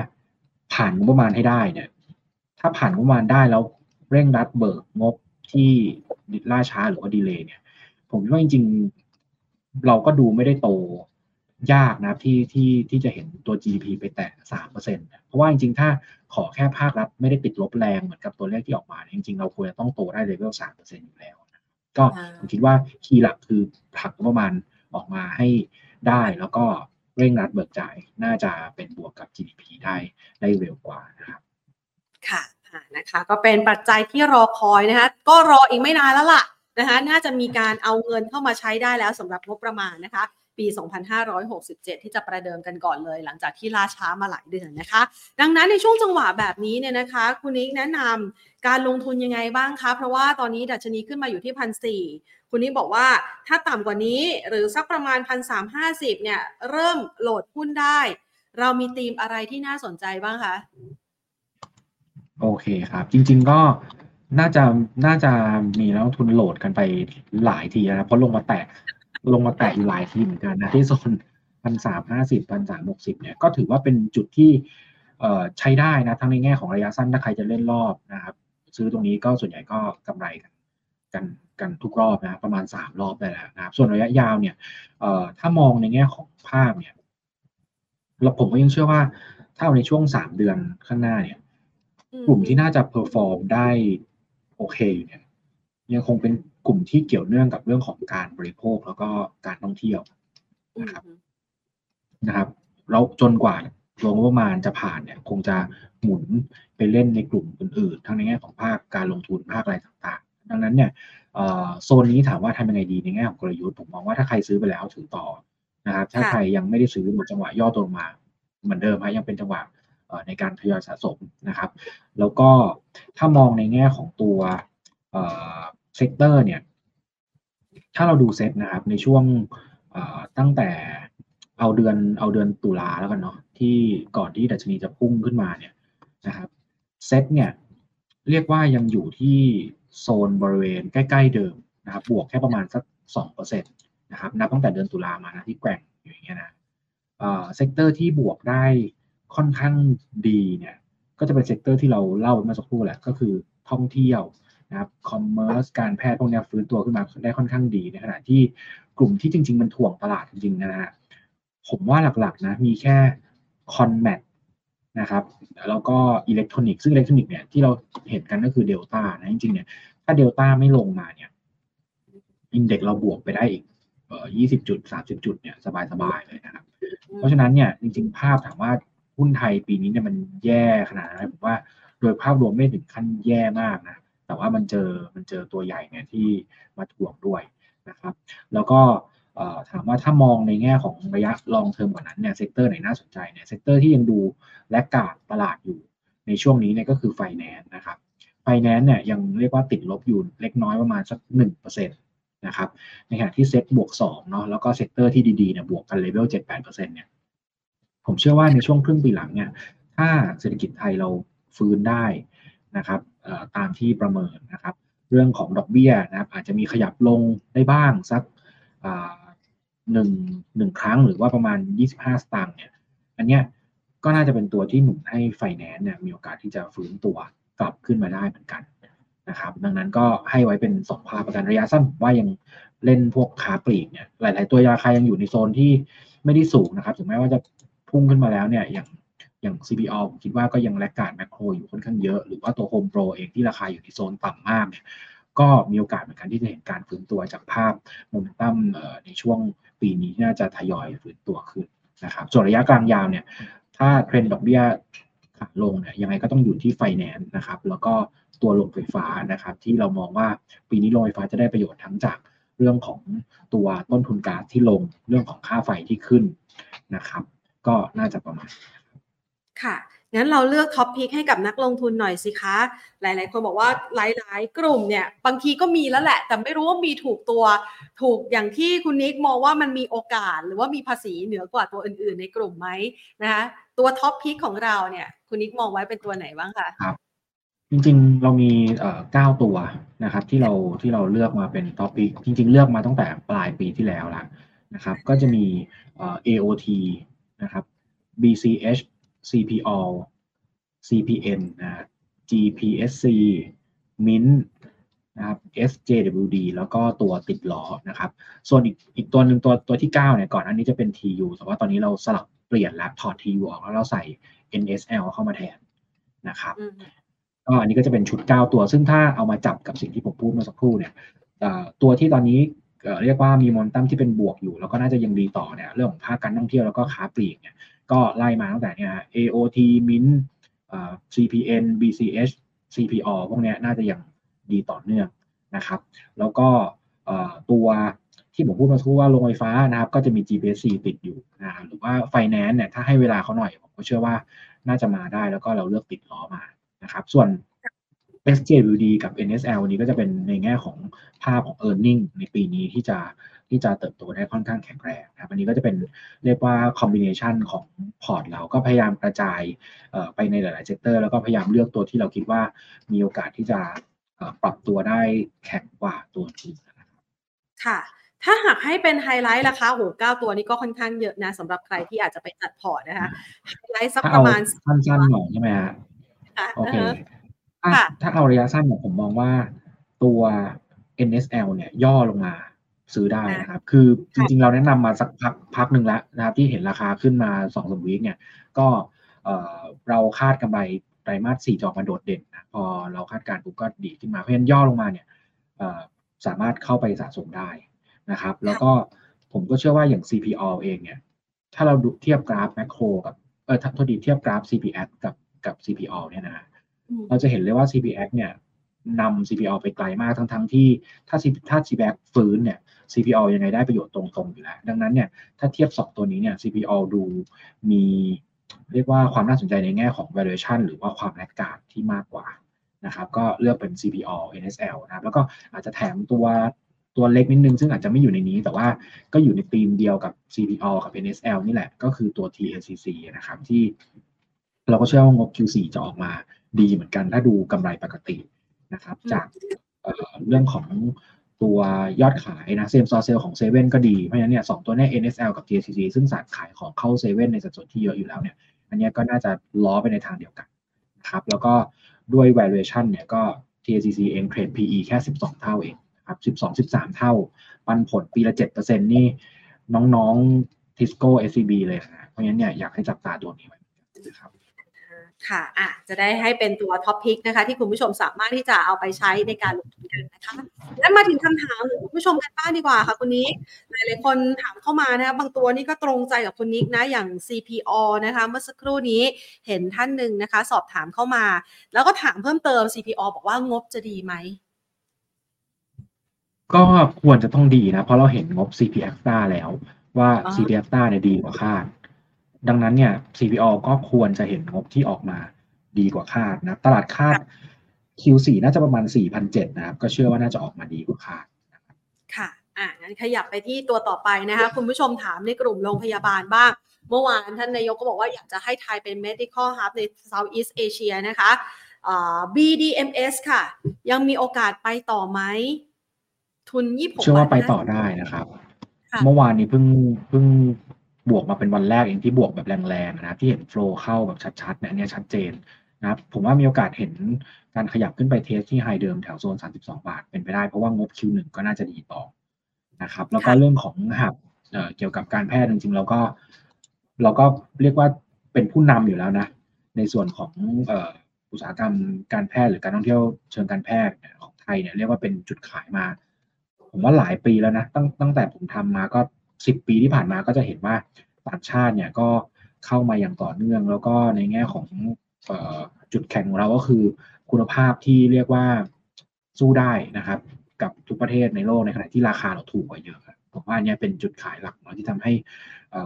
ผ่านงบประมาณให้ได้เนี่ย ถ้าผ่านงบประมาณได้แล้วเร่งรัดเบิกงบที่ล่าช้าหรือว่า delay เนี่ย ผมว่าจริงเราก็ดูไม่ได้โต ยากนะที่ที่ที่จะเห็นตัว GDP ไปแตะสามเปอร์เซ็นต์เพราะว่าจริงๆ ถ้าขอแค่ภาครัฐไม่ได้ติดลบแรงเหมือนกับตัวเลขที่ออกมาจริงๆ เราควรจะต้องโตได้เลเวลสามเปอร์เซ็นต์อยู่แล้ว ก็ผมคิดว่าคีย์หลักคือผลักประมาณออกมาให้ได้แล้วก็เร่งรัดเบิกจ่ายน่าจะเป็นบวกกับ GDP ได้ได้เร็วกว่านะครับ ค่ะนะคะก็เป็นปัจจัยที่รอคอยนะคะก็รออีกไม่นานแล้วล่ะนะคะน่าจะมีการเอาเงินเข้ามาใช้ได้แล้วสำหรับงบประมาณนะคะ ปี 2567 ที่จะประเดิมกันก่อนเลย หลังจากที่ล่าช้ามาหลายเดือนนะคะ ดังนั้นในช่วงจังหวะแบบนี้เนี่ยนะคะ คุณนิกแนะนำการลงทุนยังไงบ้างคะ เพราะว่าตอนนี้ดัชนีขึ้นมาอยู่ที่พันสี่คุณนิกบอกว่าถ้าต่ำกว่านี้หรือสักประมาณพันสามห้าสิบเนี่ยเริ่มโหลดหุ้นได้ เรามีธีมอะไรที่น่าสนใจบ้างคะโอเคครับ จริง ๆก็น่าจะน่าจะมีนักทุนโหลดกันไปหลายทีนะเพราะลงมาแตะ ลงมาแตะอยู่หลายทีเหมือนกันนะที่โซนพันสามห้าสิบพันสามหกสิบเนี่ยก็ถือว่าเป็นจุดที่ใช้ได้นะทั้งในแง่ของระยะสั้นถ้าใครจะเล่นรอบนะครับ ซื้อตรงนี้ก็ส่วนใหญ่ก็กำไรกันกันกันทุกรอบนะประมาณสามรอบได้แล้วนะครับ ส่วนระยะยาวเนี่ยถ้ามองในแง่ของภาพเนี่ยเราผมก็ยังเชื่อว่าถ้าในช่วงสามเดือนข้างหน้าเนี่ย กลุ่มที่น่าจะ perform ได้โอเคอยู่เนี่ยยังคงเป็น กลุ่มที่เกี่ยวเนื่องกับเรื่องของการบริโภคแล้วก็การท่องเที่ยวนะครับนะครับแล้วจนกว่าโรงประมาณจะผ่านเนี่ย คงจะหมุนไปเล่นในกลุ่มอื่นๆ ทั้งในแง่ของภาคการลงทุนภาคอะไรต่างๆ ดังนั้นเนี่ยโซนนี้ถามว่าทำยังไงดีในแง่ของกลยุทธ์ผมมองว่าถ้าใครซื้อไปแล้วถือต่อนะครับ ถ้าใครยังไม่ได้ซื้อหมดจังหวะย่อตัวมาเหมือนเดิมฮะยังเป็นจังหวะในการทยอยสะสมนะครับ แล้วก็ถ้ามองในแง่ของตัว sector เนี่ย ถ้าเราดูเซตนะครับ ในช่วงตั้งแต่เอาเดือนเอาเดือนตุลาแล้วกันเนาะที่ก่อนที่ดัชนีจะพุ่งขึ้นมาเนี่ยนะครับเซตเนี่ยเรียกว่ายังอยู่ที่โซนบริเวณใกล้ ๆ เดิมนะครับ บวกแค่ประมาณสักสองเปอร์เซ็นต์นะครับนับตั้งแต่เดือนตุลามานะที่แกว่งอย่างเงี้ยนะ sector ที่บวกได้ค่อนข้างดีเนี่ย ก็จะเป็น sector ที่เราเล่าเมื่อสักครู่แหละก็คือท่องเที่ยว นะครับ commerce การแพทย์พวกนี้ฟื้นตัวขึ้นมาได้ค่อนข้างดีในขณะที่กลุ่มที่จริง ๆ มันถ่วงตลาดจริงๆนะฮะผมว่าหลักๆนะมีแค่ conmat นะครับแล้วก็อิเล็กทรอนิกส์ซึ่งอิเล็กทรอนิกส์เนี่ยที่เราเห็นกันก็คือเดลต้านะจริงๆเนี่ยถ้าเดลต้าไม่ลงมาเนี่ย index เราบวกไปได้อีกเอ่อ20จุด30จุดเนี่ยสบายๆเลยนะครับ เพราะฉะนั้นเนี่ยจริง ๆ ภาพถามว่าหุ้นไทยปีนี้เนี่ยมันแย่ขนาดไหนผมว่าโดยภาพรวมไม่ถึงขั้นแย่มากนะ แต่ว่ามันเจอมันเจอตัวใหญ่เนี่ยที่มาถ่วงด้วยนะครับ แล้วก็ถามว่าถ้ามองในแง่ของระยะ long term กว่านั้นเนี่ย sector ไหนน่าสนใจเนี่ย sector ที่ยังดู laggard ตลาดอยู่ในช่วงนี้เนี่ยก็คือไฟแนนซ์นะครับไฟแนนซ์เนี่ยยังเรียกว่าติดลบอยู่เล็กน้อยประมาณสักหนึ่งเปอร์เซ็นต์นะครับในขณะที่เซ็ตบวกสองเนาะแล้วก็ sector ที่ดีๆเนี่ยบวกกันเลเวลเจ็ดแปดเปอร์เซ็นต์เนี่ยผมเชื่อว่าในช่วงครึ่งปีหลังเนี่ยถ้าเศรษฐกิจไทยเราฟื้นได้นะครับ ตามที่ประเมินนะครับ เรื่องของดอกเบี้ยนะครับ อาจจะมีขยับลงได้บ้างสักหนึ่งหนึ่งครั้งหรือว่าประมาณ 25 สตางค์เนี่ย อันเนี้ยก็น่าจะเป็นตัวที่หนุนให้ไฟแนนซ์เนี่ยมีโอกาสที่จะฟื้นตัวกลับขึ้นมาได้เหมือนกันนะครับ ดังนั้นก็ให้ไว้เป็นสองภาพประกันระยะสั้นว่ายังเล่นพวกขาปลีกเนี่ยหลาย ๆ ตัวราคายังอยู่ในโซนที่ไม่ได้สูงนะครับ ถึงแม้ว่าจะพุ่งขึ้นมาแล้วเนี่ยอย่าง อย่าง CPO ผมคิดว่าก็ยังแลกการแมคโครอยู่ค่อนข้างเยอะ หรือว่าตัว Home Pro เองที่ราคาอยู่ในโซนต่ำมากเนี่ยก็มีโอกาสเหมือนกันที่จะเห็นการฟื้นตัวจากภาพโมเมนตัมในช่วงปีนี้น่าจะทยอยฟื้นตัวขึ้นนะครับส่วนระยะกลางยาวเนี่ยถ้าเทรนด์ดอกเบี้ยขาลงเนี่ยยังไงก็ต้องอยู่ที่ไฟแนนซ์นะครับแล้วก็ตัวโรงไฟฟ้านะครับที่เรามองว่าปีนี้โรงไฟฟ้าจะได้ประโยชน์ทั้งจากเรื่องของตัวต้นทุนก๊าซที่ลงเรื่องของค่าไฟที่ขึ้นนะครับ ก็น่าจะประมาณ ค่ะงั้นเราเลือก top pick ให้กับนักลงทุนหน่อยสิคะ หลาย ๆ คนบอกว่าหลาย ๆ กลุ่มเนี่ยบางทีก็มีแล้วแหละ แต่ไม่รู้ว่ามีถูกตัวถูกอย่างที่คุณนิกมองว่ามันมีโอกาส หรือว่ามีภาษีเหนือกว่าตัวอื่น ๆ ในกลุ่มไหมนะคะตัว top pick ของเราเนี่ยคุณนิกมองไว้เป็นตัวไหนบ้างคะครับจริง ๆ เรามีเก้าตัวนะครับที่เราที่เราเลือกมาเป็น top pick จริง ๆ เลือกมาตั้งแต่ปลายปีที่แล้วแล้วนะครับก็จะมี AOT นะครับ BCH CPALL CPN นะ GPSC MINT นะครับ SJWD แล้วก็ตัวติดล้อนะครับ ส่วนอีกอีกตัวหนึ่งตัวตัวที่ 9 เนี่ย ก่อนอันนี้จะเป็น TU แต่ว่าตอนนี้เราสลับเปลี่ยนแล้วถอด TU ออกแล้วเราใส่ NSL เข้ามาแทนนะครับก็อันนี้ก็จะเป็นชุด 9 ตัว ซึ่งถ้าเอามาจับกับสิ่งที่ผมพูดเมื่อสักครู่เนี่ยตัวที่ตอนนี้เรียกว่ามีมอนตัมที่เป็นบวกอยู่ แล้วก็น่าจะยังดีต่อเนี่ยเรื่องของภาคการท่องเที่ยวแล้วก็ค้าปลีกเนี่ย ก็ไล่มาตั้งแต่เนี่ย AOT Mint CPN BCH CPO พวกนี้น่าจะยังดีต่อเนื่องนะครับ แล้วก็ตัวที่ผมพูดมาทุกว่าโรงไฟฟ้านะครับ ก็จะมี GPSC ติดอยู่นะหรือว่าไฟแนนซ์เนี่ยถ้าให้เวลาเขาหน่อย ผมก็เชื่อว่าน่าจะมาได้แล้วก็เราเลือกติดล้อมานะครับ ส่วน SJWD กับ NSL นี้ก็จะเป็นในแง่ของภาพของ e a r n i n g ในปีนี้ที่จะ ที่จะเติบโตได้ค่อนข้างแข็งแรงนะครับอันนี้ก็จะเป็นเรียกว่า combination ของพอร์ตเราก็พยายามกระจายไปในหลายๆ sector แล้วก็พยายามเลือกตัวที่เราคิดว่ามีโอกาสที่จะปรับตัวได้แข็งกว่าตัวอื่นนะครับค่ะถ้าหากให้เป็นไฮไลท์ราคาโหเก้าตัวนี้ก็ค่อนข้างเยอะนะสำหรับใครที่อาจจะไปจัดพอร์ตนะคะไฮไลท์สักประมาณสั้นๆหน่อยใช่ไหมฮะโอเคถ้าเอาระยะสั้นเนี่ยผมมองว่าตัว NSL เนี่ยย่อลงมา ซื้อได้นะครับ คือจริงๆ เราแนะนำมาสักพักพักหนึ่งแล้วนะครับ ที่เห็นราคาขึ้นมาสองสาม week เนี่ย ก็เราคาดกำไรไตรมาสสี่จอมาโดดเด่นนะพอเราคาดการปุ๊บก็ดีขึ้นมาเพราะฉะนั้นย่อลงมาเนี่ยสามารถเข้าไปสะสมได้นะครับ แล้วก็ผมก็เชื่อว่าอย่าง CPO เองเนี่ย ถ้าเราดูเทียบกราฟแมคโครกับเออทดีเทียบกราฟ CPX กับกับ CPO เนี่ยนะเราจะเห็นเลยว่า CPX เนี่ยนำ CPO ไปไกลมากทั้งทั้งที่ถ้าถ้า CPX ฟื้นเนี่ย CPO ยังไงได้ประโยชน์ตรงๆอยู่แล้วดังนั้นเนี่ยถ้าเทียบ 2 ตัวนี้เนี่ย CPO ดูมีเรียกว่าความน่าสนใจในแง่ของ valuation หรือว่าความแลกการที่มากกว่านะครับก็เลือกเป็น CPO NSL นะครับแล้วก็อาจจะแถมตัวตัวเล็กนิดนึง ซึ่งอาจจะไม่อยู่ในนี้แต่ว่าก็อยู่ในธีมเดียวกับ CPO กับ NSL นี่แหละ ก็คือตัว TACC นะครับที่เราก็เชื่อว่างบ Q4 จะออกมาดีเหมือนกัน ถ้าดูกำไรปกตินะครับ จากเเรื่องของ ตัวยอดขายนะ same store sales ของเซเว่นก็ดี เพราะฉะนั้นเนี่ยสองตัวนี้ NSL กับ TACC ซึ่งสารขายของเข้าเซเว่นในสัดส่วนที่เยอะอยู่แล้วเนี่ย อันนี้ก็น่าจะล้อไปในทางเดียวกันนะครับ แล้วก็ด้วย valuation เนี่ยก็ TACC เอง trade PE แค่ 12 เท่าเองครับ 12 13 เท่า ปันผลปีละ 7%นี่น้องๆ Tisco SCB เลยนะเพราะฉะนั้นเนี่ยอยากให้จับตาตัวนี้ไว้นะครับ ค่ะอะจะได้ให้เป็นตัว top pick นะคะ ที่คุณผู้ชมสามารถที่จะเอาไปใช้ในการลงทุนกันนะคะแล้วมาถึงคำถามของคุณผู้ชมกันบ้างดีกว่าค่ะคุณนิกหลายๆคนถามเข้ามานะคะบางตัวนี่ก็ตรงใจกับคุณนิกนะอย่าง CPO นะคะ เมื่อสักครู่นี้เห็นท่านหนึ่งนะคะ สอบถามเข้ามา แล้วก็ถามเพิ่มเติม CPO บอกว่างบจะดีไหมก็ควรจะต้องดีนะ เพราะเราเห็นงบ CPF แล้วว่า CPF เนี่ยดีกว่าคาด ดังนั้นเนี่ย CPO ก็ควรจะเห็นงบที่ออกมาดีกว่าคาดนะตลาดคาด Q4 น่าจะประมาณ4,007นะครับ ก็เชื่อว่าน่าจะออกมาดีกว่าคาดค่ะ อ่างั้นขยับไปที่ตัวต่อไปนะคะ คุณผู้ชมถามในกลุ่มโรงพยาบาลบ้าง เมื่อวานท่านนายกก็บอกว่าอยากจะให้ไทยเป็น medical hub ใน Southeast Asia นะคะ BDMS ค่ะ ยังมีโอกาสไปต่อไหม ทุนยี่สิบเชื่อว่าไปต่อได้นะครับ เมื่อวานนี้เพิ่งเพิ่ง บวกมาเป็นวันแรกเองที่บวกแบบแรงๆนะที่เห็นโฟล์เข้าแบบชัดๆเนี่ยนี่ชัดเจนนะครับผมว่ามีโอกาสเห็นการขยับขึ้นไป test ที่ high เดิมแถวโซน 32 บาทเป็นไปได้เพราะว่างบ Q1 ก็น่าจะดีต่อนะครับ แล้วก็เรื่องของ hub เกี่ยวกับการแพทย์จริงๆเราก็ เราก็เรียกว่าเป็นผู้นำอยู่แล้วนะ ในส่วนของอุตสาหกรรมการแพทย์หรือการท่องเที่ยวเชิงการแพทย์ของไทยเนี่ยเรียกว่าเป็นจุดขายมา ผมว่าหลายปีแล้วนะตั้งตั้งแต่ผมทำมาก็ สิบปีที่ผ่านมาก็จะเห็นว่าต่างชาติเนี่ยก็เข้ามาอย่างต่อเนื่อง แล้วก็ในแง่ของจุดแข็งของเราก็คือคุณภาพที่เรียกว่าสู้ได้นะครับ กับทุกประเทศในโลกในขณะที่ราคาเราถูกกว่าเยอะผมว่าอันนี้เป็นจุดขายหลักเนาะที่ทำให้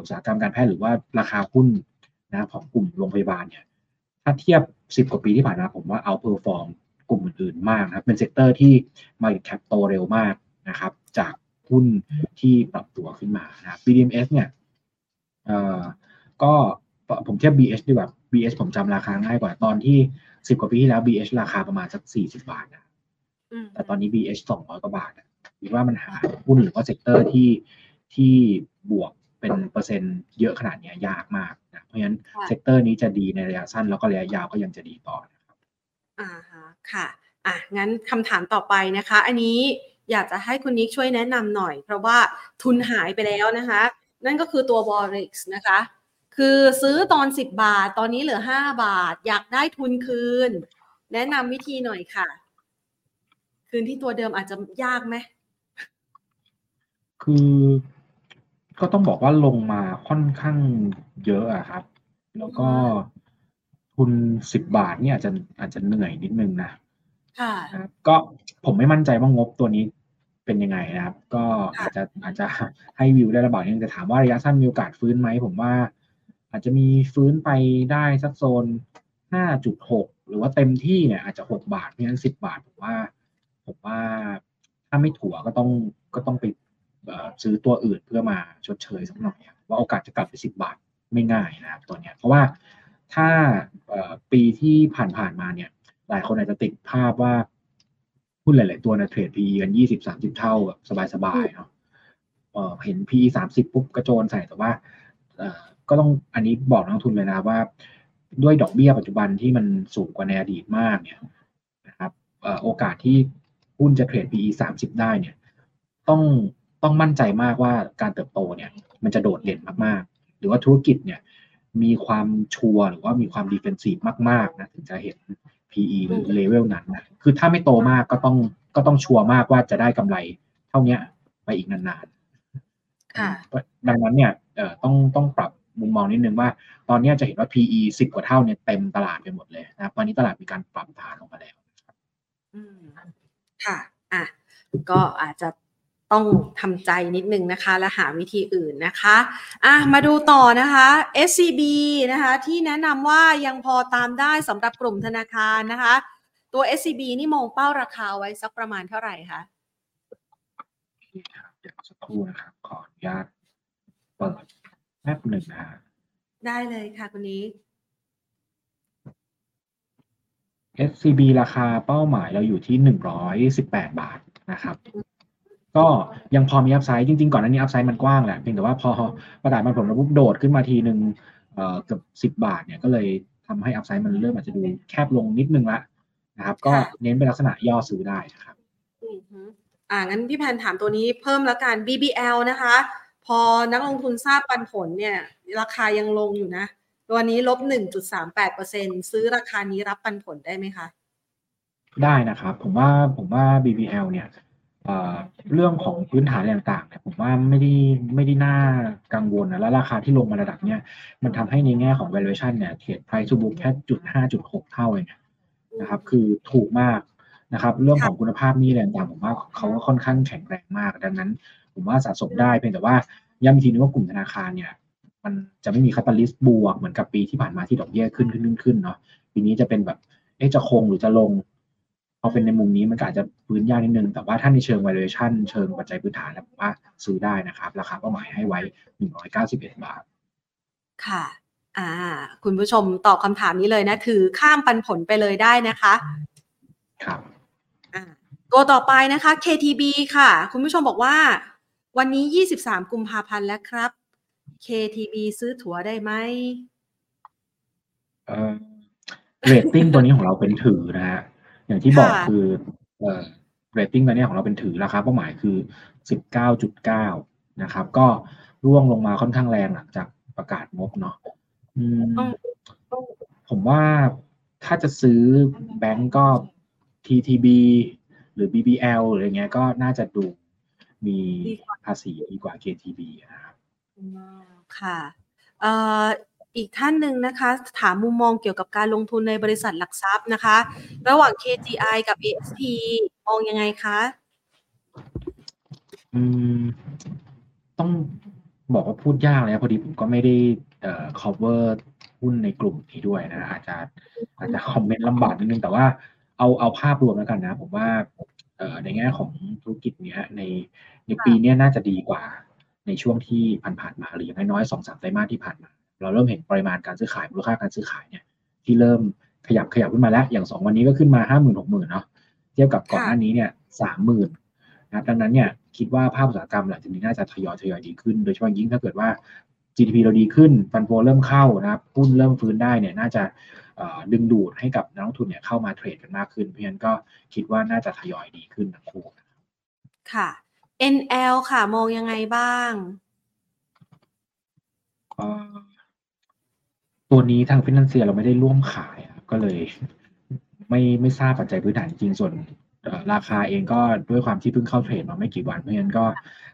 อุตสาหกรรมการแพทย์หรือว่าราคาหุ้นนะของกลุ่มโรงพยาบาลเนี่ยถ้าเทียบ 10 กว่าปีที่ผ่านมาผมว่า outperform กลุ่มอื่นๆมากนะครับ เป็น sector ที่ market cap โตเร็วมากนะครับ จาก หุ้นที่ปรับตัวขึ้นมานะครับ BDMS เนี่ยเอ่อก็ผมเทียบ BH ดีกว่า BH ผมจำราคาง่ายกว่าตอนที่สิบกว่าปีที่แล้ว BH ราคาประมาณสักสี่สิบบาทนะแต่ตอนนี้ BH สองร้อยกว่าบาทคิดว่ามันหาหุ้นหรือว่า sector ที่ที่บวกเป็นเปอร์เซ็นต์เยอะขนาดนี้ยากมากนะเพราะฉะนั้น sector นี้จะดีในระยะสั้นแล้วก็ระยะยาวก็ยังจะดีต่อนะครับอ่าฮะค่ะอะงั้นคำถามต่อไปนะคะ อันนี้ อยากจะให้คุณนิกช่วยแนะนำหน่อย เพราะว่าทุนหายไปแล้วนะคะ นั่นก็คือตัว w a r i x นะคะ คือซื้อตอน 10 บาท ตอนนี้เหลือ 5 บาท อยากได้ทุนคืน แนะนำวิธีหน่อยค่ะ คืนที่ตัวเดิมอาจจะยากไหมคือก็ต้องบอกว่าลงมาค่อนข้างเยอะอะครับ แล้วก็ทุนสิบบาทเนี่ยอาจจะอาจจะเหนื่อยนิดนึงนะ ค่ะ ก็ผมไม่มั่นใจว่างบตัวนี้ เป็นยังไงนะครับ ก็อาจจะอาจจะให้วิวได้ระบาดนึงแต่ถามว่าระยะสั้นมีโอกาสฟื้นไหมผมว่า อาจจะมีฟื้นไปได้สักโซนห้าจุดหกหรือว่าเต็มที่เนี่ยอาจจะหกบาทเพราะฉะนั้นสิบบาทผมว่า ผมว่าถ้าไม่ถั่วก็ต้องก็ต้องไปซื้อตัวอื่นเพื่อมาชดเชยสักหน่อยว่าโอกาสจะกลับไปสิบบาทไม่ง่ายนะครับตัวเนี้ยเพราะว่าถ้าปีที่ผ่านๆมาเนี่ย หลายคนอาจจะติดภาพว่า หุ้นหลาย ๆ ตัวนะเทรด PE กันยี่สิบสามสิบเท่าแบบสบาย ๆ เนาะเห็น PE สามสิบปุ๊บกระโจนใส่แต่ว่าก็ต้องอันนี้บอกนักทุนเลยนะว่า ด้วยดอกเบี้ยปัจจุบันที่มันสูงกว่าในอดีตมากเนี่ยนะครับโอกาสที่หุ้นจะเทรด PE สามสิบได้เนี่ย ต้องต้องมั่นใจมากว่าการเติบโตเนี่ย มันจะโดดเด่นมาก ๆ หรือว่าธุรกิจเนี่ยมีความชัวร์หรือว่ามีความ defensive มาก ๆ นะถึงจะเห็น PE เลเวลนั้นนะคือถ้าไม่โตมากก็ต้องก็ต้องชัวร์มากว่าจะได้กำไรเท่านี้ไปอีกนานๆดังนั้นเนี่ยเอ่อต้องต้องปรับมุมมองนิดนึงว่า ตอนนี้จะเห็นว่า PE สิบกว่าเท่าเนี่ยเต็มตลาดไปหมดเลยนะตอนนี้ตลาดมีการปรับฐานลงมาแล้วค่ะ อะ ก็อาจจะ ต้องทำใจนิดนึงนะคะ และหาวิธีอื่นนะคะอะมาดูต่อนะคะ SCB นะคะที่แนะนำว่ายังพอตามได้สำหรับกลุ่มธนาคารนะคะ ตัว SCB นี่มองเป้าราคาไว้สักประมาณเท่าไหร่คะเดี๋ยวสักครู่นะครับขออนุญาตเปิดแป๊บหนึ่งนะฮะได้เลยค่ะคุณนี้ SCB ราคาเป้าหมายเราอยู่ที่หนึ่งร้อยสิบแปดบาทนะครับ ก็ยังพอมีอัพไซด์จริงๆ ก่อนหน้านี้อัพไซด์มันกว้างแหละเพียงแต่ว่าพอประกาศมันผลระบุโดดขึ้นมาทีหนึ่งเอ่อเกือบสิบบาทเนี่ยก็เลยทำให้อัพไซด์มันเริ่มอาจจะดูแคบลงนิดนึงละนะครับ ก็ค่ะเน้นเป็นลักษณะย่อซื้อได้นะครับอือฮึอ่างั้นพี่แพนถามตัวนี้เพิ่มแล้วกัน BBL นะคะ พอนักลงทุนทราบปันผลเนี่ย ราคายังลงอยู่นะ ตัวนี้ลบ1.38%ซื้อราคานี้รับปันผลได้ไหมคะ ได้นะครับ ผมว่าผมว่า BBL เนี่ย เรื่องของพื้นฐานต่างๆเนี่ยผมว่าไม่ได้ไม่ได้น่ากังวลนะแล้วราคาที่ลงมาระดับเนี้ยมันทำให้ในแง่ของ valuation เนี่ยเทรด price to book แค่จุดห้าจุดหกเท่าเองนะครับ คือถูกมากนะครับ เรื่องของคุณภาพนี่อะไรต่างๆผมว่าเขาก็ค่อนข้างแข็งแรงมาก ดังนั้น ผมว่าสะสมได้เพียงแต่ว่าย้ำอีกทีนึงว่ากลุ่มธนาคารเนี่ย มันจะไม่มีคาตาลิสต์บวกเหมือนกับปีที่ผ่านมาที่ดอกเบี้ยขึ้นขึ้นขึ้นขึ้นเนาะปีนี้จะเป็นแบบเอ๊ะจะคงหรือจะลง พอเป็นในมุมนี้มันก็อาจจะพื้นยากนิดนึง แต่ว่าถ้าในเชิง valuation เชิงปัจจัยพื้นฐานแล้วผมว่าซื้อได้นะครับ ราคาเป้าหมายให้ไว้ 191 บาท ค่ะ อ่า คุณผู้ชมตอบคำถามนี้เลยนะคือข้ามปันผลไปเลยได้นะคะ ครับอ่าตัวต่อไปนะคะ KTB ค่ะ คุณผู้ชมบอกว่า วันนี้ 23 กุมภาพันธ์แล้วครับ KTB ซื้อถัวได้ไหมเอ่อเรตติ้งตัวนี้ของเราเป็นถือนะฮะ อย่างที่บอกค่ะคือเอ่อเรตติ้งตัวนี้ของเราเป็นถือราคาเป้าหมายคือ19.9นะครับ ก็ร่วงลงมาค่อนข้างแรงหลังจากประกาศงบเนาะอืมอืมผมว่าถ้าจะซื้อแบงก์ก็ TTB หรือ BBL หรืออะไรเงี้ยก็น่าจะดูมีดีกว่าภาษีดีกว่า KTB นะครับอืมค่ะเอีกท่านหนึ่งนะคะ ถามมุมมองเกี่ยวกับการลงทุนในบริษัทหลักทรัพย์นะคะ ระหว่าง KGI กับ ASP มองยังไงคะอืมต้องบอกว่าพูดยากเลยนะพอดีผมก็ไม่ได้เอ่อ cover หุ้นในกลุ่มนี้ด้วยนะอาจจะอาจจะคอมเมนต์ลำบากนิดนึง แต่ว่าเอาเอาภาพรวมแล้วกันนะ ผมว่าเอ่อในแง่ของธุรกิจเนี้ยในในปีนี้น่าจะดีกว่าในช่วงที่ผ่านๆมาหรืออย่างน้อยๆสองสามไตรมาสที่ผ่านมา เราเริ่มเห็นปริมาณการซื้อขายมูลค่าการซื้อขายเนี่ยที่เริ่มขยับขยับขึ้นมาแล้ว อย่างสองวันนี้ก็ขึ้นมาห้าหมื่นหกหมื่นเนาะเทียบกับก่อนหน้านี้เนี่ยสามหมื่นนะครับดังนั้นเนี่ยคิดว่าภาพอุตสาหกรรมหลังจากนี้น่าจะทยอยทยอยดีขึ้น โดยเฉพาะยิ่งถ้าเกิดว่า GDP เราดีขึ้นฟันโฟเริ่มเข้านะครับหุ้นเริ่มฟื้นได้เนี่ยน่าจะเอ่อดึงดูดให้กับนักลงทุนเนี่ยเข้ามาเทรดกันมากขึ้น เพราะฉะนั้นก็คิดว่าน่าจะทยอยดีขึ้นทั้งคู่ค่ะ NL ค่ะมองยังไงบ้างเอ่อ ตัวนี้ทางฟินแลนเซียเราไม่ได้ร่วมขายก็เลย ไม่ไม่ทราบปัจจัยพื้นฐานจริงส่วนราคาเองก็ด้วยความที่เพิ่งเข้าเทรดมาไม่กี่วันเพราะฉะนั้นก็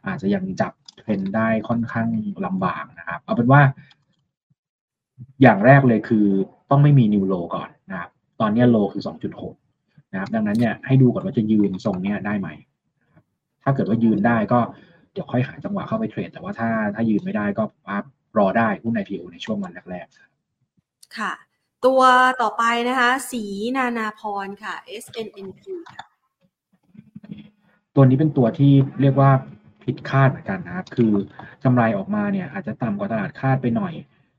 อาจจะยังจับเทรนด์ได้ค่อนข้างลำบากนะครับ เอาเป็นว่า อย่างแรกเลยคือต้องไม่มีนิวโลก่อนนะครับ ตอนนี้โลคือ 2.6 นะครับ ดังนั้นเนี่ยให้ดูก่อนว่าจะยืนทรงเนี้ยได้ไหม ถ้าเกิดว่ายืนได้ก็เดี๋ยวค่อยหาจังหวะเข้าไปเทรด แต่ว่าถ้าถ้ายืนไม่ได้ก็รอได้หุ้น IPO ในช่วงวันแรกๆ ค่ะ ตัวต่อไปนะคะ สีนานาพรค่ะ SNNP ค่ะตัวนี้เป็นตัวที่เรียกว่าผิดคาดเหมือนกันนะครับ คือกำไรออกมาเนี่ย อาจจะต่ำกว่าตลาดคาดไปหน่อย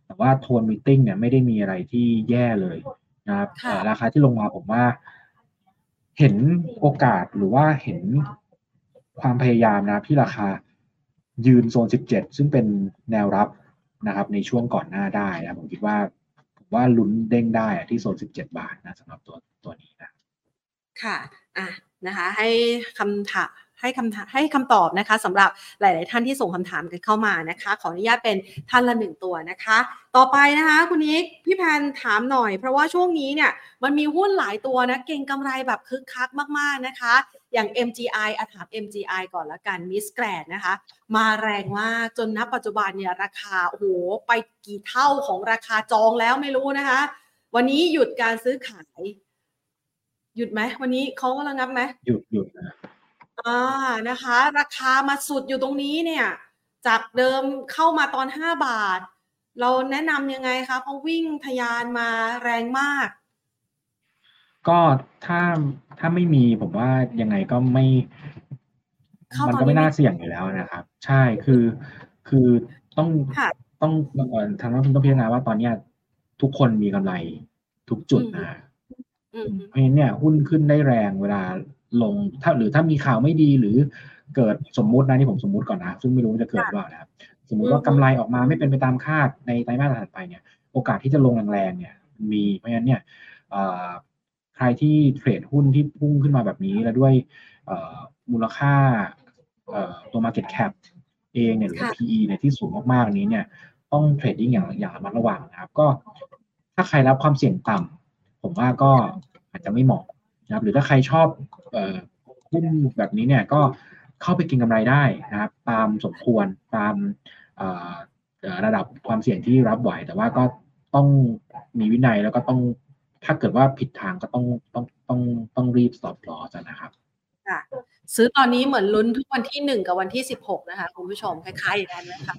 แต่ว่าโทนมิทติ้งเนี่ยไม่ได้มีอะไรที่แย่เลยนะครับค่ะเอ่อราคาที่ลงมาผมว่า เห็นโอกาสหรือว่าเห็นความพยายามนะครับที่ราคายืนโซน 17 ซึ่งเป็นแนวรับนะครับ ในช่วงก่อนหน้าได้นะผมคิดว่า ผมว่าลุ้นเด้งได้อะที่โซน 17 บาทนะสำหรับตัวตัวนี้นะ ค่ะ อะนะคะ ให้คำถาม ให้คำถามให้คำตอบนะคะสำหรับหลาย ๆ ท่านที่ส่งคำถามกันเข้ามานะคะ ขออนุญาตเป็นท่านละหนึ่งตัวนะคะ ต่อไปนะคะคุณนิกพี่แพนถามหน่อย เพราะว่าช่วงนี้เนี่ยมันมีหุ้นหลายตัวนะเก่งกำไรแบบคึกคักมาก ๆ นะคะ อย่าง MGI อาถาม MGI ก่อนละกันมิสแกรดนะคะ มาแรงมากจนณปัจจุบันเนี่ยราคาโอ้โหไปกี่เท่าของราคาจองแล้วไม่รู้นะคะ วันนี้หยุดการซื้อขาย หยุดไหมวันนี้เขาระงับไหมหยุดหยุดนะ อ่านะคะ ราคามาสุดอยู่ตรงนี้เนี่ย จากเดิมเข้ามาตอนห้าบาท เราแนะนำยังไงคะเพราะวิ่งทะยานมาแรงมาก ก็ถ้าถ้าไม่มีผมว่ายังไงก็ไม่ เข้ามันตอนก็นี้ไม่น่าไม่เสี่ยงอยู่แล้วนะครับ ใช่คือคือต้องค่ะ ต้องเอ่อทางนักลงทุนต้องพิจารณาว่าตอนเนี้ยทุกคนมีกำไรทุกจุดอืมนะอืมเพราะฉะนั้นเนี่ยหุ้นขึ้นได้แรงเวลา ลงถ้าหรือถ้ามีข่าวไม่ดีหรือเกิดสมมุตินะนี่ผมสมมุติก่อนนะ ซึ่งไม่รู้ว่าจะเกิดหรือเปล่านะครับ สมมุติว่าอือฮึกำไรออกมาไม่เป็นไปตามคาดในไตรมาสถัดไปเนี่ย โอกาสที่จะลงแรงๆเนี่ยมันมีเพราะฉะนั้นเนี่ยเอ่อใครที่เทรดหุ้นที่พุ่งขึ้นมาแบบนี้แล้วด้วยเอ่อมูลค่าเอ่อตัว market cap เองเนี่ยหรือว่าค่ะ PE เนี่ยที่สูงมากๆนี้เนี่ย ต้องเทรดดิ้งอย่างอย่างระมัดระวังนะครับ ก็ถ้าใครรับความเสี่ยงต่ำผมว่าก็อาจจะไม่เหมาะ นะครับหรือถ้าใครชอบหุ้นแบบนี้เนี่ยก็เข้าไปกินกำไรได้นะครับ ตามสมควรตามระดับความเสี่ยงที่รับไหว แต่ว่าก็ต้องมีวินัยแล้วก็ต้องถ้าเกิดว่าผิดทางก็ต้องต้องต้องต้องรีบ stop loss อะนะครับค่ะซื้อตอนนี้เหมือนลุ้นทุกวันที่หนึ่งกับวันที่สิบหกนะคะคุณผู้ชมคล้ายๆอย่างนั้นนะคะ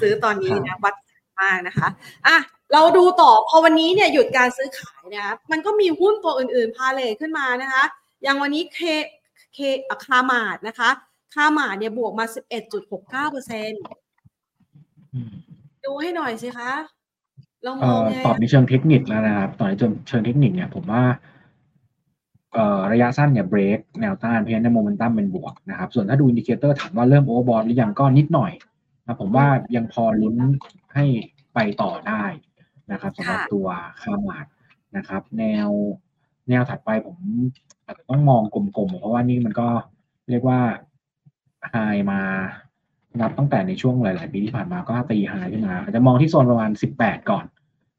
ซื้อตอนนี้นะวัดมากนะคะอะ เราดูต่อพอวันนี้เนี่ยหยุดการซื้อขายนะคะมันก็มีหุ้นตัวอื่นๆ พาเลทขึ้นมานะคะ อย่างวันนี้เคเคอะคามาดนะคะคามาดเนี่ยบวกมา 11.69เปอร์เซ็นดูให้หน่อยสิคะเรามเอ่องอไงตอบในเชิงเทคนิคแล้วนะครับตอบในเชิงเชิงเทคนิคเนี่ยผมว่าเอ่อระยะสั้นเนี่ยเบรกแนวต้านเพราะฉะนั้นโมเมนตัมเป็นบวกนะครับ ส่วนถ้าดู indicator ถามว่าเริ่ม overbought หรือยังก็นิดหน่อยนะผมว่ายังพอลุ้นให้ไปต่อได้ นะครับสำหรับตัวคาร์มาร์ทนะครับ แนวแนวถัดไปผมอาจจะต้องมองกลมๆ เพราะว่านี่มันก็เรียกว่าไฮมานับตั้งแต่ในช่วงหลาย ๆ ปีที่ผ่านมาก็ตีไฮขึ้นมาอาจจะมองที่โซนประมาณ 18 ก่อน